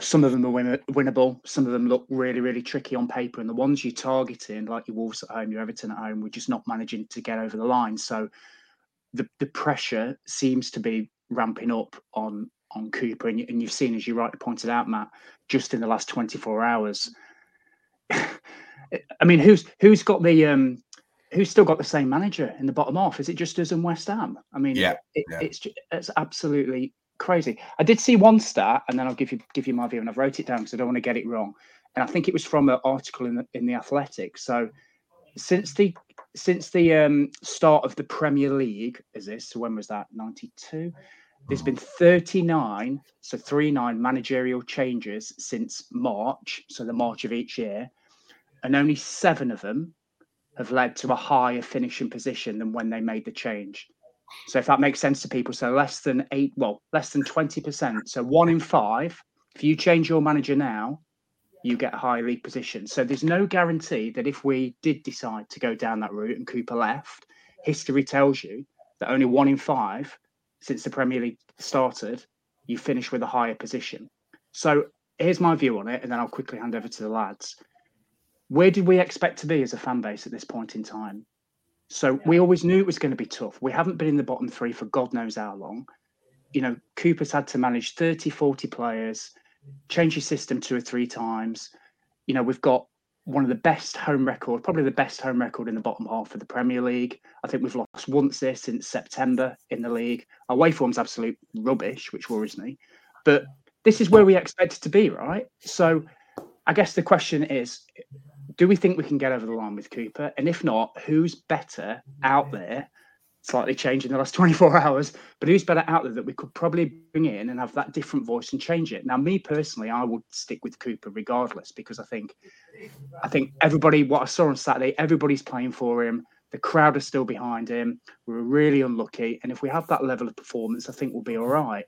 some of them are win- winnable. Some of them look really, really tricky on paper. And the ones you're targeting, like your Wolves at home, your Everton at home, we're just not managing to get over the line. So the the pressure seems to be ramping up on on Cooper. And, and you've seen, as you rightly pointed out, Matt, just in the last 24 hours. I mean, who's who's got the um who's still got the same manager in the bottom half? Is it just us and West Ham? I mean, yeah, it, yeah. it's it's absolutely crazy. I did see one stat, and then I'll give you give you my view, and I've wrote it down because I don't want to get it wrong. And I think it was from an article in the in the Athletic. So since the since the um, start of the Premier League, is this? So when was that? Ninety two. There's been 39, so three nine managerial changes since March, so the March of each year, and only seven of them have led to a higher finishing position than when they made the change. So if that makes sense to people, so less than eight, well, less than 20%. So one in five, if you change your manager now, you get a high league position. So there's no guarantee that if we did decide to go down that route and Cooper left, history tells you that only one in five since the Premier League started, you finish with a higher position. So here's my view on it, and then I'll quickly hand over to the lads. Where did we expect to be as a fan base at this point in time? So we always knew it was going to be tough. We haven't been in the bottom three for God knows how long. You know, Cooper's had to manage 30, 40 players, change his system two or three times. You know, we've got one of the best home record, probably the best home record in the bottom half of the Premier League. I think we've lost once there since September in the league. Our way form's absolute rubbish, which worries me. But this is where we expect it to be, right? So I guess the question is do we think we can get over the line with Cooper? And if not, who's better out there? Slightly changed in the last 24 hours, but who's better out there that we could probably bring in and have that different voice and change it? Now, me personally, I would stick with Cooper regardless because I think, I think everybody, what I saw on Saturday, everybody's playing for him. The crowd are still behind him. We are really unlucky, and if we have that level of performance, I think we'll be all right.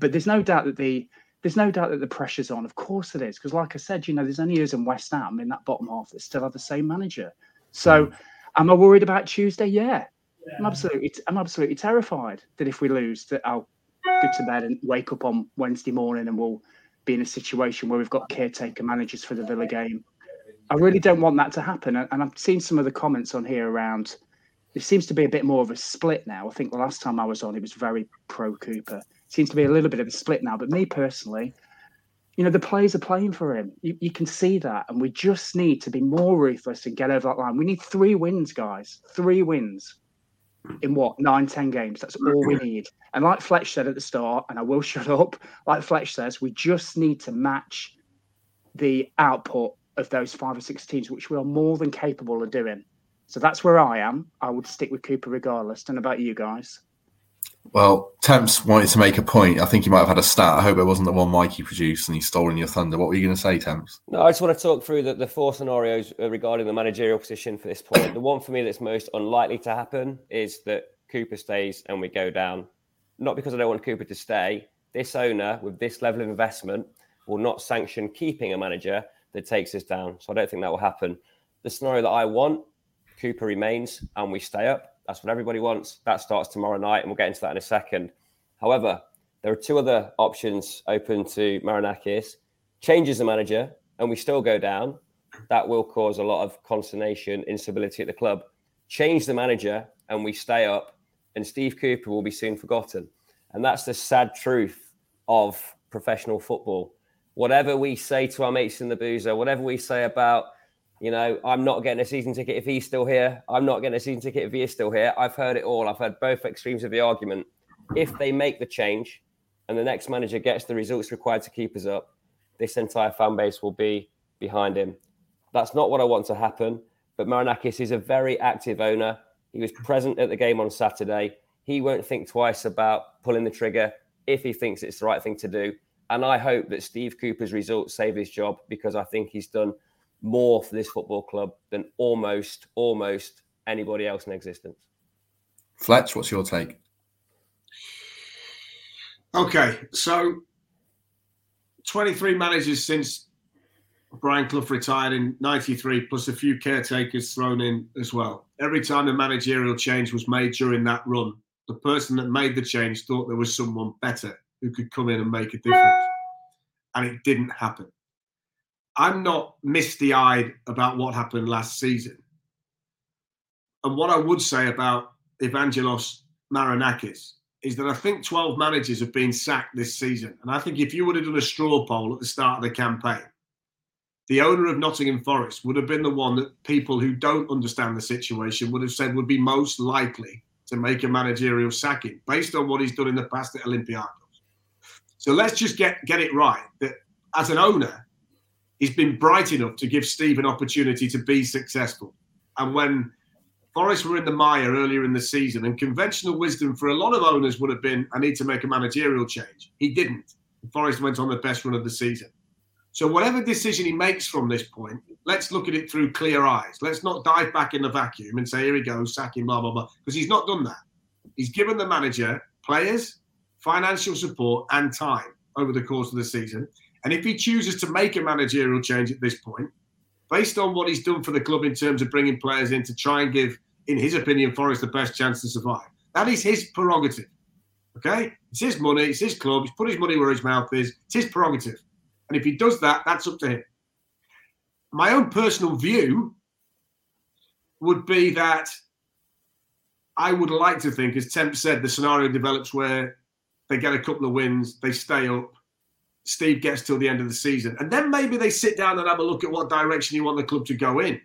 But there's no doubt that the there's no doubt that the pressure's on. Of course it is, because like I said, you know, there's only us and West Ham in that bottom half that still have the same manager. So, mm. am I worried about Tuesday? Yeah, yeah. I'm absolutely, I'm absolutely terrified that if we lose, that I'll go to bed and wake up on Wednesday morning and we'll be in a situation where we've got caretaker managers for the Villa game. I really don't want that to happen, and I've seen some of the comments on here around. There seems to be a bit more of a split now. I think the last time I was on, it was very pro Cooper seems to be a little bit of a split now. But me personally, you know, the players are playing for him. You, you, can see that. And we just need to be more ruthless and get over that line. We need three wins, guys. Three wins in what, nine, ten games. That's all we mm-hmm. need. And like Fletch said at the start, and I will shut up, like Fletch says, we just need to match the output of those five or six teams, which we are more than capable of doing. So that's where I am. I would stick with Cooper regardless. And about you guys? Well, Temps wanted to make a point. I think he might have had a stat. I hope it wasn't the one Mikey produced and he's stolen your thunder. What were you going to say, Temps? No, I just want to talk through the, the four scenarios uh, regarding the managerial position for this point. The one for me that's most unlikely to happen is that Cooper stays and we go down. Not because I don't want Cooper to stay. This owner, with this level of investment, will not sanction keeping a manager that takes us down. So I don't think that will happen. The scenario that I want, Cooper remains and we stay up. That's what everybody wants. That starts tomorrow night, and we'll get into that in a second. However, there are two other options open to Marinakis. Changes the manager, and we still go down. That will cause a lot of consternation, instability at the club. Change the manager, and we stay up, and Steve Cooper will be soon forgotten. And that's the sad truth of professional football. Whatever we say to our mates in the boozer, whatever we say about, you know, I'm not getting a season ticket if he's still here. I'm not getting a season ticket if he is still here. I've heard it all. I've heard both extremes of the argument. If they make the change and the next manager gets the results required to keep us up, this entire fan base will be behind him. That's not what I want to happen. But Marinakis is a very active owner. He was present at the game on Saturday. He won't think twice about pulling the trigger if he thinks it's the right thing to do. And I hope that Steve Cooper's results save his job because I think he's done more for this football club than almost, almost anybody else in existence. Fletch, what's your take? Okay, so 23 managers since Brian Clough retired in 93, plus a few caretakers thrown in as well. Every time a managerial change was made during that run, the person that made the change thought there was someone better who could come in and make a difference. And it didn't happen. I'm not misty eyed about what happened last season. And what I would say about Evangelos Marinakis is that I think 12 managers have been sacked this season. And I think if you would have done a straw poll at the start of the campaign, the owner of Nottingham Forest would have been the one that people who don't understand the situation would have said would be most likely to make a managerial sacking based on what he's done in the past at Olympiacos. So let's just get, get it right that as an owner, he's been bright enough to give Steve an opportunity to be successful. And when Forest were in the mire earlier in the season, and conventional wisdom for a lot of owners would have been, I need to make a managerial change. He didn't. Forest went on the best run of the season. So, whatever decision he makes from this point, let's look at it through clear eyes. Let's not dive back in the vacuum and say, here he goes, sack him, blah, blah, blah, because he's not done that. He's given the manager players, financial support, and time over the course of the season. And if he chooses to make a managerial change at this point, based on what he's done for the club in terms of bringing players in to try and give, in his opinion, Forest the best chance to survive. That is his prerogative. Okay? It's his money, it's his club, he's put his money where his mouth is, it's his prerogative. And if he does that, that's up to him. My own personal view would be that I would like to think, as Temp said, the scenario develops where they get a couple of wins, they stay up, Steve gets till the end of the season. And then maybe they sit down and have a look at what direction you want the club to go in.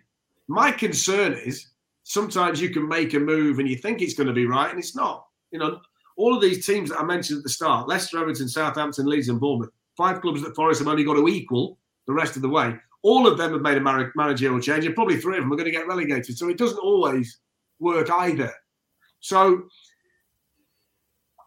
My concern is sometimes you can make a move and you think it's going to be right and it's not. You know, all of these teams that I mentioned at the start Leicester, Everton, Southampton, Leeds, and Bournemouth five clubs that Forest have only got to equal the rest of the way. All of them have made a managerial change, and probably three of them are going to get relegated. So it doesn't always work either. So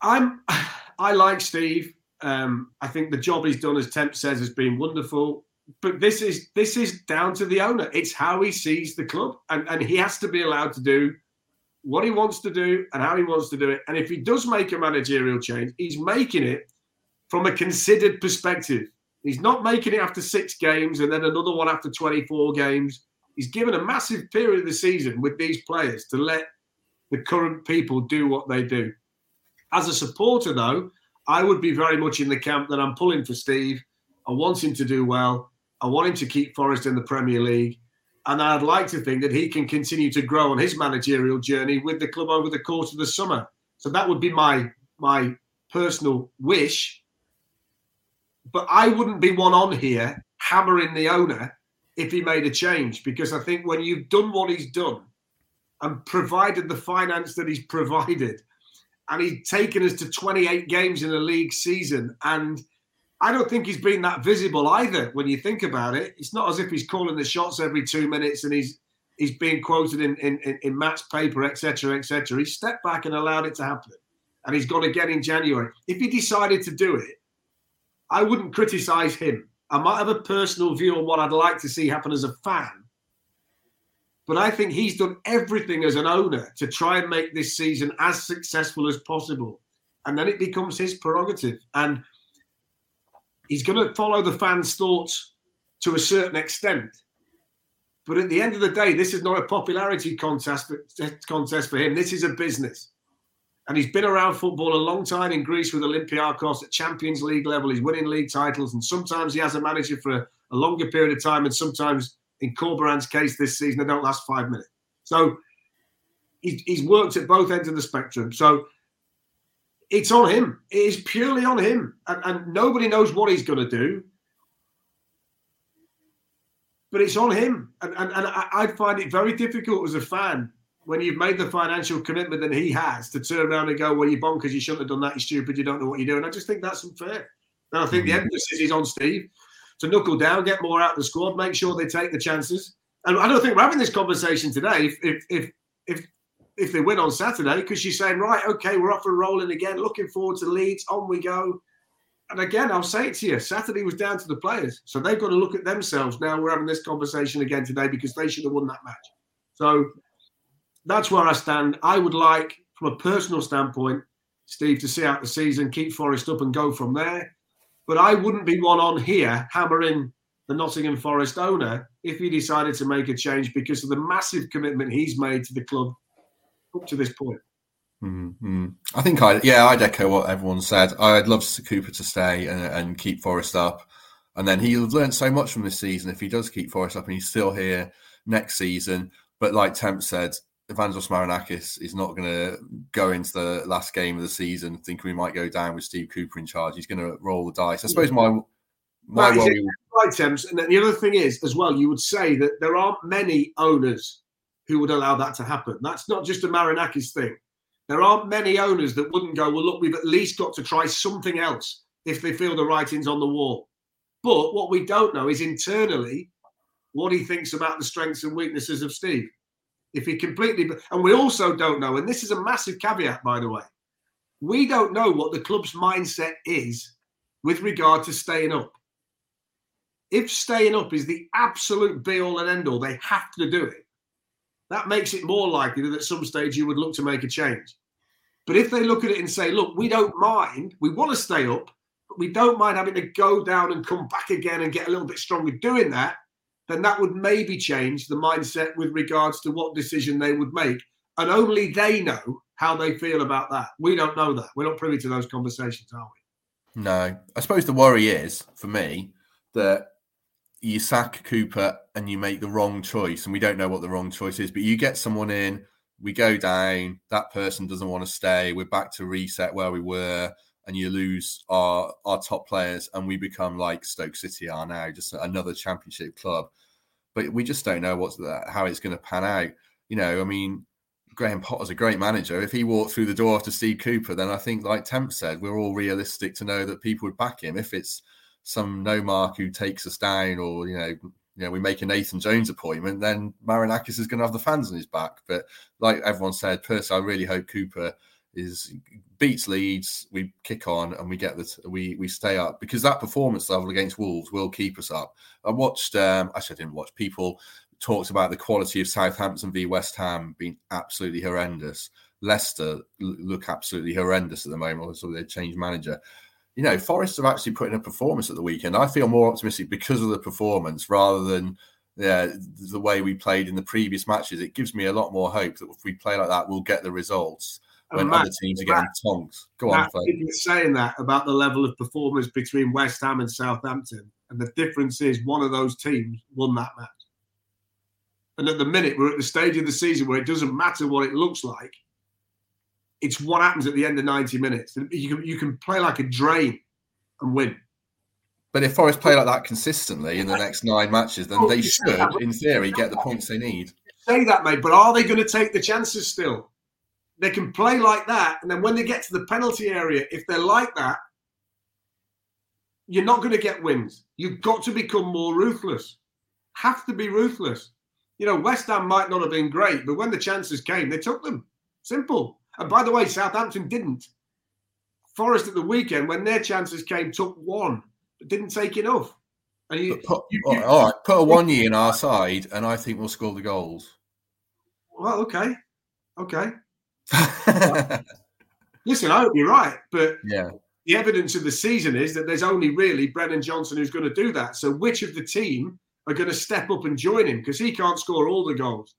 I'm, I like Steve. Um, I think the job he's done, as Temp says, has been wonderful. But this is this is down to the owner. It's how he sees the club, and and he has to be allowed to do what he wants to do and how he wants to do it. And if he does make a managerial change, he's making it from a considered perspective. He's not making it after six games and then another one after 24 games. He's given a massive period of the season with these players to let the current people do what they do. As a supporter, though, I would be very much in the camp that I'm pulling for Steve. I want him to do well. I want him to keep Forest in the Premier League. And I'd like to think that he can continue to grow on his managerial journey with the club over the course of the summer. So that would be my my personal wish. But I wouldn't be one on here hammering the owner if he made a change because I think when you've done what he's done and provided the finance that he's provided, and he's taken us to 28 games in a league season. And I don't think he's been that visible either when you think about it. It's not as if he's calling the shots every two minutes and he's he's being quoted in, in, in match paper, etc., etc. He stepped back and allowed it to happen. And he's gone again in January. If he decided to do it, I wouldn't criticize him. I might have a personal view on what I'd like to see happen as a fan. But I think he's done everything as an owner to try and make this season as successful as possible. And then it becomes his prerogative. And he's going to follow the fans' thoughts to a certain extent. But at the end of the day, this is not a popularity contest, contest for him. This is a business. And he's been around football a long time in Greece with Olympiacos at Champions League level. He's winning league titles. And sometimes he has a manager for a, a longer period of time. And sometimes, in Corberan's case this season, they don't last five minutes. So he's, he's worked at both ends of the spectrum. So it's on him. It is purely on him. And, and nobody knows what he's going to do. But it's on him. And, and, and I find it very difficult as a fan when you've made the financial commitment that he has to turn around and go, well, you're bonkers, you shouldn't have done that, you're stupid, you don't know what you're doing. I just think that's unfair. And I think the mm. emphasis is on Steve to knuckle down, get more out of the squad, make sure they take the chances. And I don't think we're having this conversation today. If if if if, if they win on Saturday, because she's saying, right, okay, we're off and rolling again, looking forward to Leeds, on we go. And again, I'll say it to you, Saturday was down to the players. So they've got to look at themselves. Now we're having this conversation again today because they should have won that match. So that's where I stand. I would like, from a personal standpoint, Steve, to see out the season, keep Forest up and go from there. But I wouldn't be one on here hammering the Nottingham Forest owner if he decided to make a change because of the massive commitment he's made to the club up to this point. Mm-hmm. I think I, yeah, I'd echo what everyone said. I'd love Cooper to stay and, and keep Forest up. And then he'll have learned so much from this season if he does keep Forest up and he's still here next season. But like Temp said, Evangelos Marinakis is not going to go into the last game of the season thinking we might go down with Steve Cooper in charge. He's going to roll the dice. I suppose my my right, worry... right, Temps. And the other thing is, as well, you would say that there aren't many owners who would allow that to happen. That's not just a Marinakis thing. There aren't many owners that wouldn't go, well, look, we've at least got to try something else if they feel the writing's on the wall. But what we don't know is internally what he thinks about the strengths and weaknesses of Steve. If he completely, and we also don't know, and this is a massive caveat, by the way, we don't know what the club's mindset is with regard to staying up. If staying up is the absolute be all and end all, they have to do it. That makes it more likely that at some stage you would look to make a change. But if they look at it and say, look, we don't mind, we want to stay up, but we don't mind having to go down and come back again and get a little bit stronger doing that, then that would maybe change the mindset with regards to what decision they would make. And only they know how they feel about that. We don't know that. We're not privy to those conversations, are we? No. I suppose the worry is, for me, that you sack Cooper and you make the wrong choice, and we don't know what the wrong choice is, but you get someone in, we go down, that person doesn't want to stay, we're back to reset where we were and you lose our our top players, and we become like Stoke City are now, just another Championship club. But we just don't know what's the, how it's going to pan out. You know, I mean, Graham Potter's a great manager. If he walked through the door after Steve Cooper, then I think, like Temp said, we're all realistic to know that people would back him. If it's some no mark who takes us down, or you know, you know, we make a Nathan Jones appointment, then Marinakis is going to have the fans on his back. But like everyone said, personally, I really hope Cooper is beats Leeds, we kick on and we get this, we we stay up because that performance level against Wolves will keep us up. I watched, um, actually, I didn't watch people talked about the quality of Southampton v West Ham being absolutely horrendous. Leicester look absolutely horrendous at the moment, so they changed manager. You know, Forest have actually put in a performance at the weekend. I feel more optimistic because of the performance rather than yeah, the way we played in the previous matches. It gives me a lot more hope that if we play like that, we'll get the results Oh, when Matt, other teams are getting tongs. Go Matt, on, You're saying that about the level of performance between West Ham and Southampton, and the difference is one of those teams won that match. And at the minute, we're at the stage of the season where it doesn't matter what it looks like. It's what happens at the end of 90 minutes. You can, you can play like a drain and win. But if Forest play like that consistently in the next nine matches, then oh, they should, in theory, get the points they need. Say that, mate. But are they going to take the chances still? They can play like that, and then when they get to the penalty area, if they're like that, you're not going to get wins. You've got to become more ruthless. Have to be ruthless. You know, West Ham might not have been great, but when the chances came, they took them. Simple. And by the way, Southampton didn't. Forest at the weekend, when their chances came, took one, but didn't take enough. And you, put, you, you, all right, put Awoniyi in our side, and I think we'll score the goals. well, okay, okay. Listen, I hope you're right, but yeah, the evidence of the season is that there's only really Brennan Johnson who's going to do that. So, which of the team are going to step up and join him because he can't score all the goals?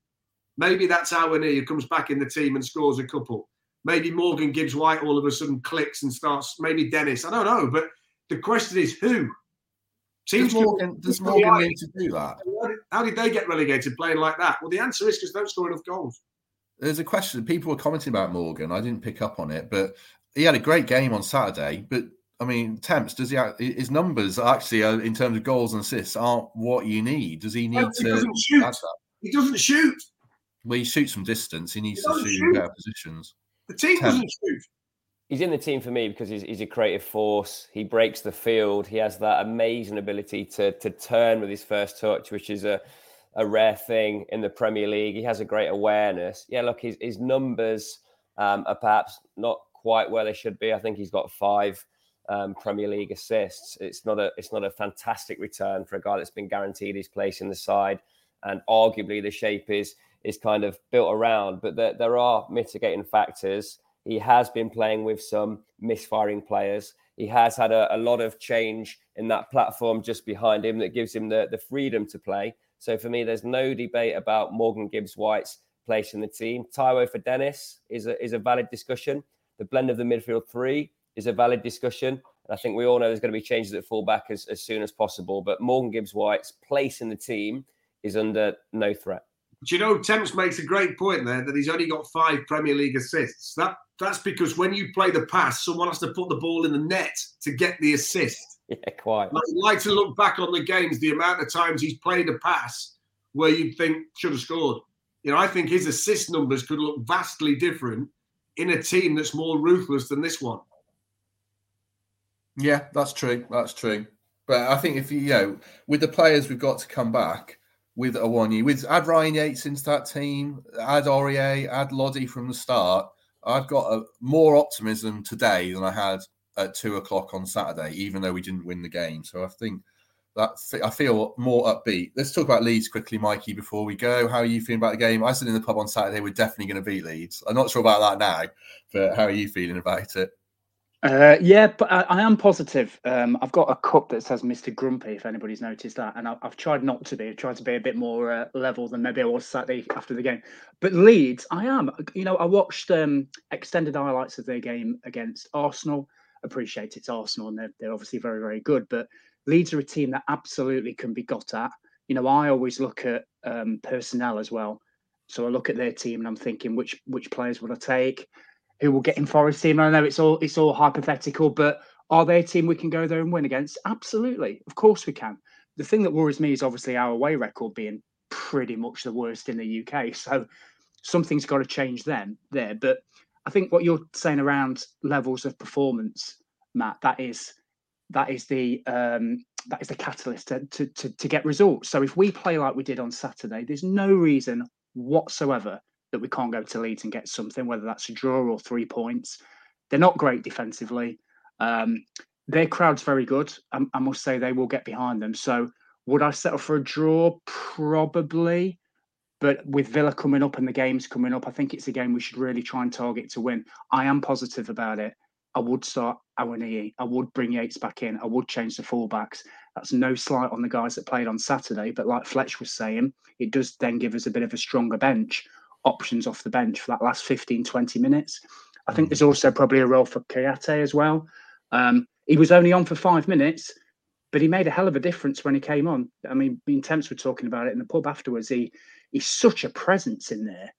Maybe that's Awoniyi who comes back in the team and scores a couple. Maybe Morgan Gibbs White all of a sudden clicks and starts. Maybe Dennis. I don't know, but the question is who. Does Morgan, does Morgan need to do that? How did they get relegated playing like that? Well, the answer is because they don't score enough goals. There's a question. People were commenting about Morgan. I didn't pick up on it, but he had a great game on Saturday. But I mean, temps does he? Have, his numbers actually, uh, in terms of goals and assists, aren't what you need. Does he need no, he to? Doesn't shoot. He doesn't shoot. Well, he shoots from distance. He needs he to shoot, shoot in better positions. The team temps. doesn't shoot he's in the team for me because he's, he's, a creative force. He breaks the field. He has that amazing ability to to turn with his first touch, which is a a rare thing in the Premier League. He has a great awareness. Yeah, look, his his numbers um, are perhaps not quite where they should be. I think he's got five um, Premier League assists. It's not a it's not a fantastic return for a guy that's been guaranteed his place in the side, and arguably the shape is is kind of built around. But there, there are mitigating factors. He has been playing with some misfiring players. He has had a, a, lot of change in that platform just behind him that gives him the, the freedom to play. So for me, there's no debate about Morgan Gibbs White's place in the team. Taiwo for Dennis is a, is a valid discussion. The blend of the midfield three is a valid discussion. And I think we all know there's going to be changes at fullback as, as soon as possible. But Morgan Gibbs White's place in the team is under no threat. But you know, Temps makes a great point there that he's only got five Premier League assists. That that's because when you play the pass, someone has to put the ball in the net to get the assist. Yeah, quite. I'd like to look back on the games, the amount of times he's played a pass where you'd think should have scored. You know, I think his assist numbers could look vastly different in a team that's more ruthless than this one. Yeah, that's true. That's true. But I think if you, you know, with the players we've got to come back, with Awoniyi, with add Ryan Yates into that team, add Aurier, add Lodi from the start. I've got a, more optimism today than I had at two o'clock on Saturday, even though we didn't win the game. So I think that I feel more upbeat. Let's talk about Leeds quickly, Mikey, before we go. How are you feeling about the game? I said in the pub on Saturday we're definitely going to beat Leeds. I'm not sure about that now, but how are you feeling about it? Uh, yeah, but I, I am positive. Um, I've got a cup that says Mr. Grumpy, if anybody's noticed that, and I, have tried not to be. I've tried to be a bit more uh, level than maybe I was Saturday after the game. But Leeds, I am. You know, I watched um, extended highlights of their game against Arsenal. Appreciate it's Arsenal, and they're, they're obviously very, very good. But Leeds are a team that absolutely can be got at. You know, I always look at um, personnel as well. So I look at their team and I'm thinking, which which players would I take? who will get in Forest team. I know it's all it's all hypothetical, but are they a team we can go there and win against? Absolutely, of course we can. The thing that worries me is obviously our away record being pretty much the worst in the UK. So something's got to change then there. But I think what you're saying around levels of performance, Matt, that is that is the um, that is the catalyst to, to, to, to get results. So if we play like we did on Saturday, there's no reason whatsoever that we can't go to Leeds and get something, whether that's a draw or three points. They're not great defensively. Um, their crowd's very good. I, I must say they will get behind them. So would I settle for a draw? Probably. But with Villa coming up and the games coming up, I think it's a game we should really try and target to win. I am positive about it. I would start Awoniyi. I would bring Yates back in. I would change the fullbacks. That's no slight on the guys that played on Saturday. But like Fletch was saying, it does then give us a bit of a stronger bench options off the bench for that last 15, 20 minutes. I think mm. there's also probably a role for Kouyaté as well. Um, he was only on for five minutes, but he made a hell of a difference when he came on. I mean, me and Temps were talking about it in the pub afterwards. He he's such a presence in there.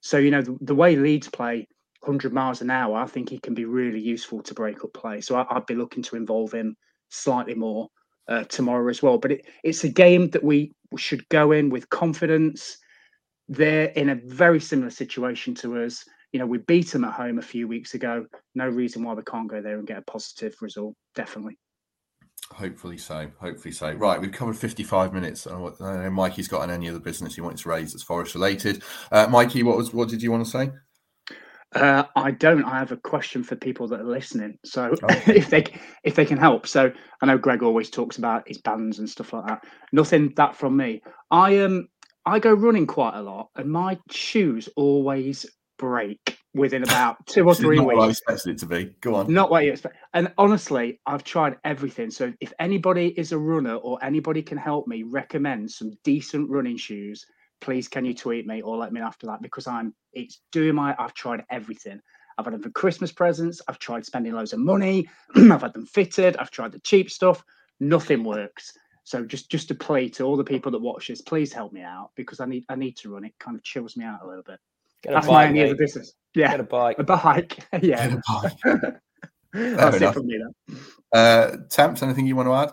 So you know the, the way Leeds play 100 miles an hour, I think he can be really useful to break up play. So I, would be looking to involve him slightly more uh, tomorrow as well. But it, it's a game that we should go in with confidence they're in a very similar situation to us. You know, we beat them at home a few weeks ago. No reason why we can't go there and get a positive result. Definitely. Hopefully so. Hopefully so. Right, we've covered 55 minutes. I know Mikey's got any other business he wants to raise that's Forest related. Uh, Mikey, what was what did you want to say? Uh, I don't. I have a question for people that are listening. So okay. if they if they can help. So I know Greg always talks about his bands and stuff like that. Nothing that from me. I um I go running quite a lot, and my shoes always break within about two or three not weeks. what I expected it to be. Go on. Not what you expect. And honestly, I've tried everything. So if anybody is a runner or anybody can help me recommend some decent running shoes, please can you tweet me or let me know after that because I'm it's doing my I've tried everything. I've had them for Christmas presents. I've tried spending loads of money. I've had them fitted. I've tried the cheap stuff. Nothing works. So just just to play to all the people that watch this, please help me out because I need I need to run. It kind of chills me out a little bit. Get a That's my bike, only other business. Yeah, Get a bike. a bike. yeah, Get a bike. that's it enough. from me then. Uh, Temps, anything you want to add?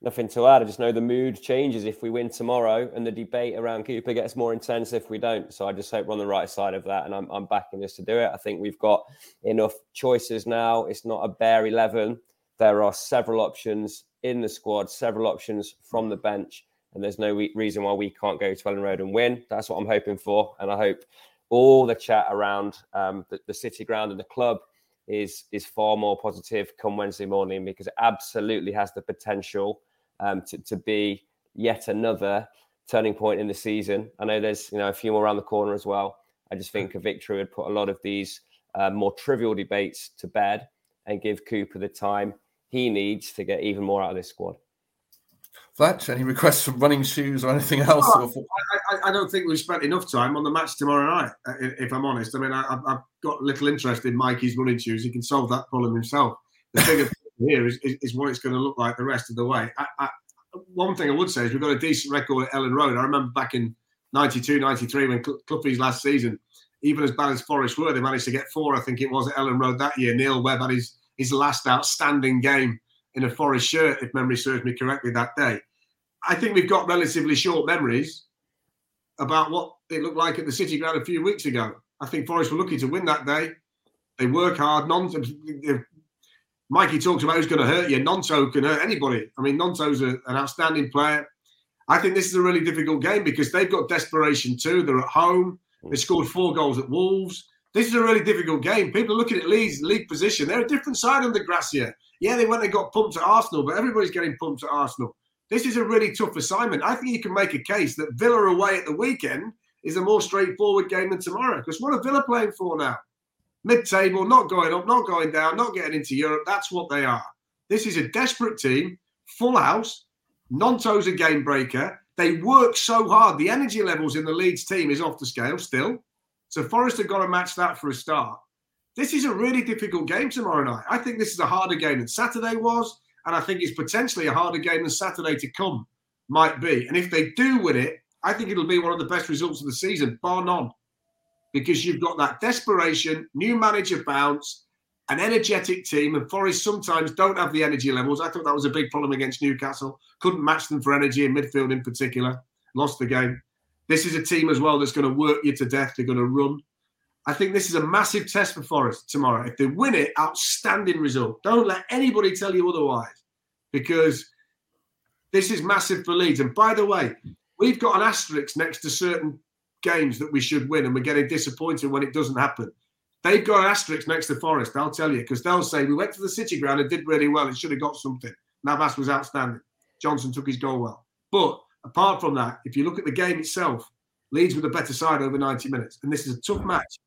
Nothing to add. I just know the mood changes if we win tomorrow, and the debate around Cooper gets more intense if we don't. So I just hope we're on the right side of that, and I'm, I'm backing us to do it. I think we've got enough choices now. It's not a bare eleven. There are several options in the squad, several options from the bench, and there's no we- reason why we can't go to Elland Road and win. That's what I'm hoping for, and I hope all the chat around um, the, the city ground and the club is is far more positive come Wednesday morning because it absolutely has the potential um, to, to be yet another turning point in the season. I know there's you know a few more around the corner as well. I just think a victory would put a lot of these uh, more trivial debates to bed and give Cooper the time he needs to get even more out of this squad. Fletch, any requests for running shoes or anything else? Oh, I, I, don't think we've spent enough time on the match tomorrow night. uh, If I'm honest, I mean, I, I've- I've got little interest in Mikey's running shoes. He can solve that problem himself. The bigger thing here is, is, is what it's going to look like the rest of the way. I, I, one thing I would say is we've got a decent record at Elland Road. I remember back in 92, 93 when Cl- Cloughie's last season, even as bad as Forest were, they managed to get four, I think it was, at Elland Road that year. Neil Webb had his, his last outstanding game in a Forest shirt, if memory serves me correctly, that day. I think we've got relatively short memories about what it looked like at the City Ground a few weeks ago. I think Forest were lucky to win that day. They work hard. Non, Mikey talks about who's going to hurt you. Gnonto can hurt anybody. I mean, Gnonto's a, an outstanding player. I think this is a really difficult game because they've got desperation too. They're at home. They scored four goals at Wolves. This is a really difficult game. People are looking at Leeds league position. They're a different side under Gracia. Yeah, they went and got pumped at Arsenal, but everybody's getting pumped at Arsenal. This is a really tough assignment. I think you can make a case that Villa away at the weekend is a more straightforward game than tomorrow. Because what are Villa playing for now? Mid-table, not going up, not going down, not getting into Europe. That's what they are. This is a desperate team, full house. Gnonto's a game breaker. They work so hard. The energy levels in the Leeds team is off the scale still. So Forest have got to match that for a start. This is a really difficult game tomorrow night. I think this is a harder game than Saturday was, and I think it's potentially a harder game than Saturday to come might be. And if they do win it, I think it'll be one of the best results of the season, bar none, because you've got that desperation, new manager bounce, an energetic team, and Forest sometimes don't have the energy levels. I thought that was a big problem against Newcastle. Couldn't match them for energy in midfield in particular. Lost the game. This is a team as well that's going to work you to death. They're going to run. I think this is a massive test for Forest tomorrow. If they win it, outstanding result. Don't let anybody tell you otherwise, because this is massive for Leeds. And by the way, we've got an asterisk next to certain games that we should win, and we're getting disappointed when it doesn't happen. They've got an asterisk next to Forest, I'll tell you, because they'll say we went to the City Ground and did really well and should have got something. Navas was outstanding. Johnson took his goal well. But apart from that, if you look at the game itself, Leeds with a better side over 90 minutes. And this is a tough match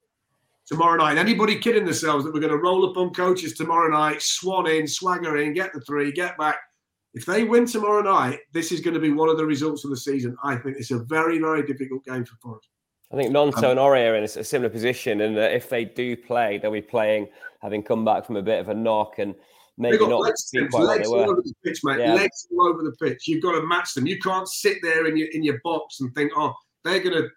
tomorrow night. Anybody kidding themselves that we're going to roll up on coaches tomorrow night, swan in, swagger in, get the three, get back. If they win tomorrow night, this is going to be one of the results of the season. I think it's a very, very difficult game for Forest. I think Gnonto and um, Ori are in a, similar position, and that if they do play, they'll be playing having come back from a bit of a knock and maybe not legs, be Tim's, quite what legs all over the pitch, mate. Yeah. Legs all over the pitch. You've got to match them. You can't sit there in your in your box and think, oh, they're gonna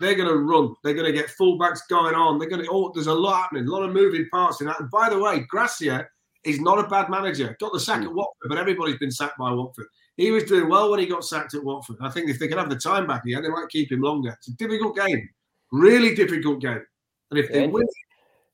they're gonna run. They're gonna get fullbacks going on. They're gonna oh, there's a lot happening, a lot of moving parts in that. And by the way, Gracia is not a bad manager. Got the sack hmm. at Watford, but everybody's been sacked by Watford. He was doing well when he got sacked at Watford. I think if they can have the time back again, they might keep him longer. It's a difficult game, really difficult game. And if they Yeah, win,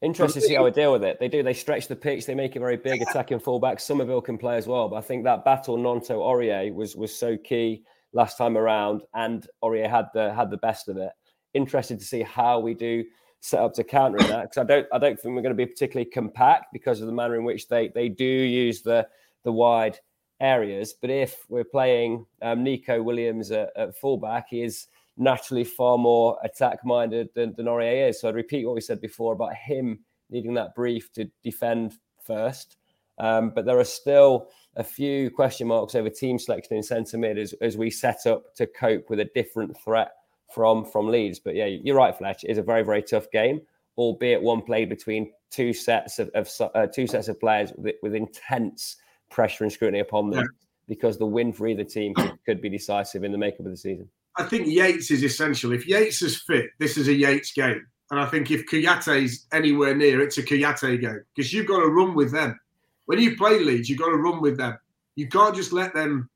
Interested to see how they deal with it. They do. They stretch the pitch. They make it very big, attacking fullback. Summerville can play as well, but I think that battle Gnonto Aurier was was so key last time around, and Aurier had the had the best of it. Interested to see how we do set up to counter that because I don't I don't think we're going to be particularly compact because of the manner in which they they do use the the wide areas. But if we're playing um, Neco Williams at, at fullback, he is naturally far more attack minded than, than Aurier is. So I'd repeat what we said before about him needing that brief to defend first. Um, but there are still a few question marks over team selection in centre mid as, as we set up to cope with a different threat from from Leeds. But yeah, you're right, Fletch. It's a very very tough game, albeit one played between two sets of, of uh, two sets of players with, with, intense pressure and scrutiny upon them. Yeah. Because the win for either team could, could be decisive in the makeup of the season. I think Yates is essential. If Yates is fit, this is a Yates game. And I think if Kouyate's anywhere near, it's a Kouyate game because you've got to run with them. When you play Leeds, you've got to run with them. You can't just let them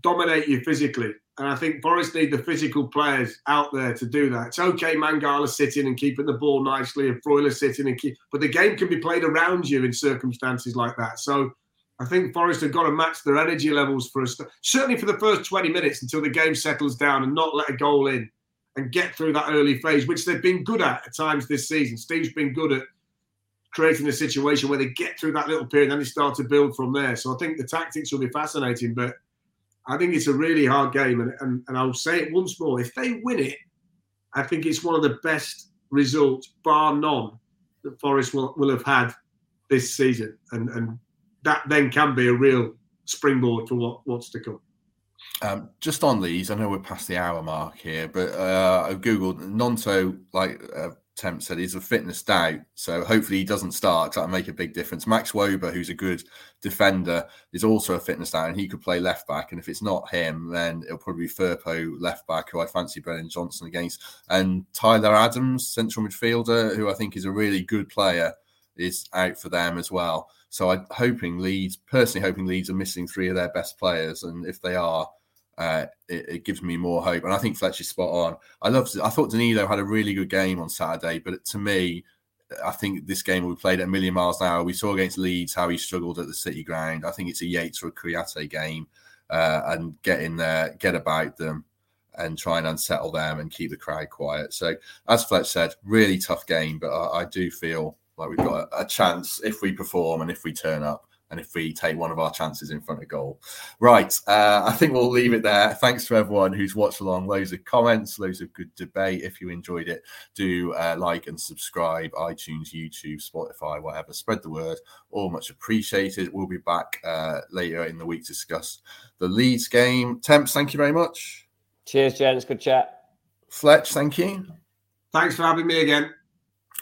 dominate you physically. And I think Forest need the physical players out there to do that. It's okay, Mangala sitting and keeping the ball nicely, and Freuler sitting and keep, but the game can be played around you in circumstances like that. So I think Forest have got to match their energy levels for us, certainly for the first 20 minutes until the game settles down and not let a goal in and get through that early phase, which they've been good at at times this season. Steve's been good at creating a situation where they get through that little period and then they start to build from there. So I think the tactics will be fascinating, but I think it's a really hard game. And, and, and I'll say it once more if they win it, I think it's one of the best results, bar none, that Forest will, will have had this season. And, and that then can be a real springboard for what, what's to come. Um, just on these, I know we're past the hour mark here, but uh, I've googled Gnonto, like uh, Temp said, he's a fitness doubt, so hopefully he doesn't start. That'll make a big difference. Max Wöber, who's a good defender, is also a fitness doubt, and he could play left back. And if it's not him, then it'll probably be Firpo left back, who I fancy Brennan Johnson against, and Tyler Adams, central midfielder, who I think is a really good player, is out for them as well. So I'm hoping Leeds, personally hoping Leeds are missing three of their best players, and if they are, uh, it, it, gives me more hope. And I think Fletcher's spot on. I love. I thought Danilo had a really good game on Saturday, but to me, I think this game be played at a million miles an hour. We saw against Leeds how he struggled at the City ground. I think it's a Yates or a Kouyate game, uh, and get in there, get about them, and try and unsettle them and keep the crowd quiet. So, as Fletch said, really tough game, but I, I do feel like we've got a, a chance if we perform and if we turn up and if we take one of our chances in front of goal. Right. Uh, I think we'll leave it there. Thanks to everyone who's watched along. Loads of comments, loads of good debate. If you enjoyed it, do uh, like and subscribe, iTunes, YouTube, Spotify, whatever. Spread the word. All much appreciated. We'll be back uh, later in the week to discuss the Leeds game. Temps, thank you very much. Cheers, gents. Good chat. Fletch, thank you. Thanks for having me again.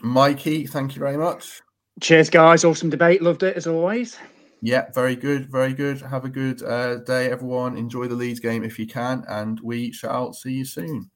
Mikey, thank you very much. Cheers, guys. Awesome debate. Loved it as always. Yeah, very good. Very good. Have a good uh, day, everyone. Enjoy the Leeds game if you can, and we shall see you soon.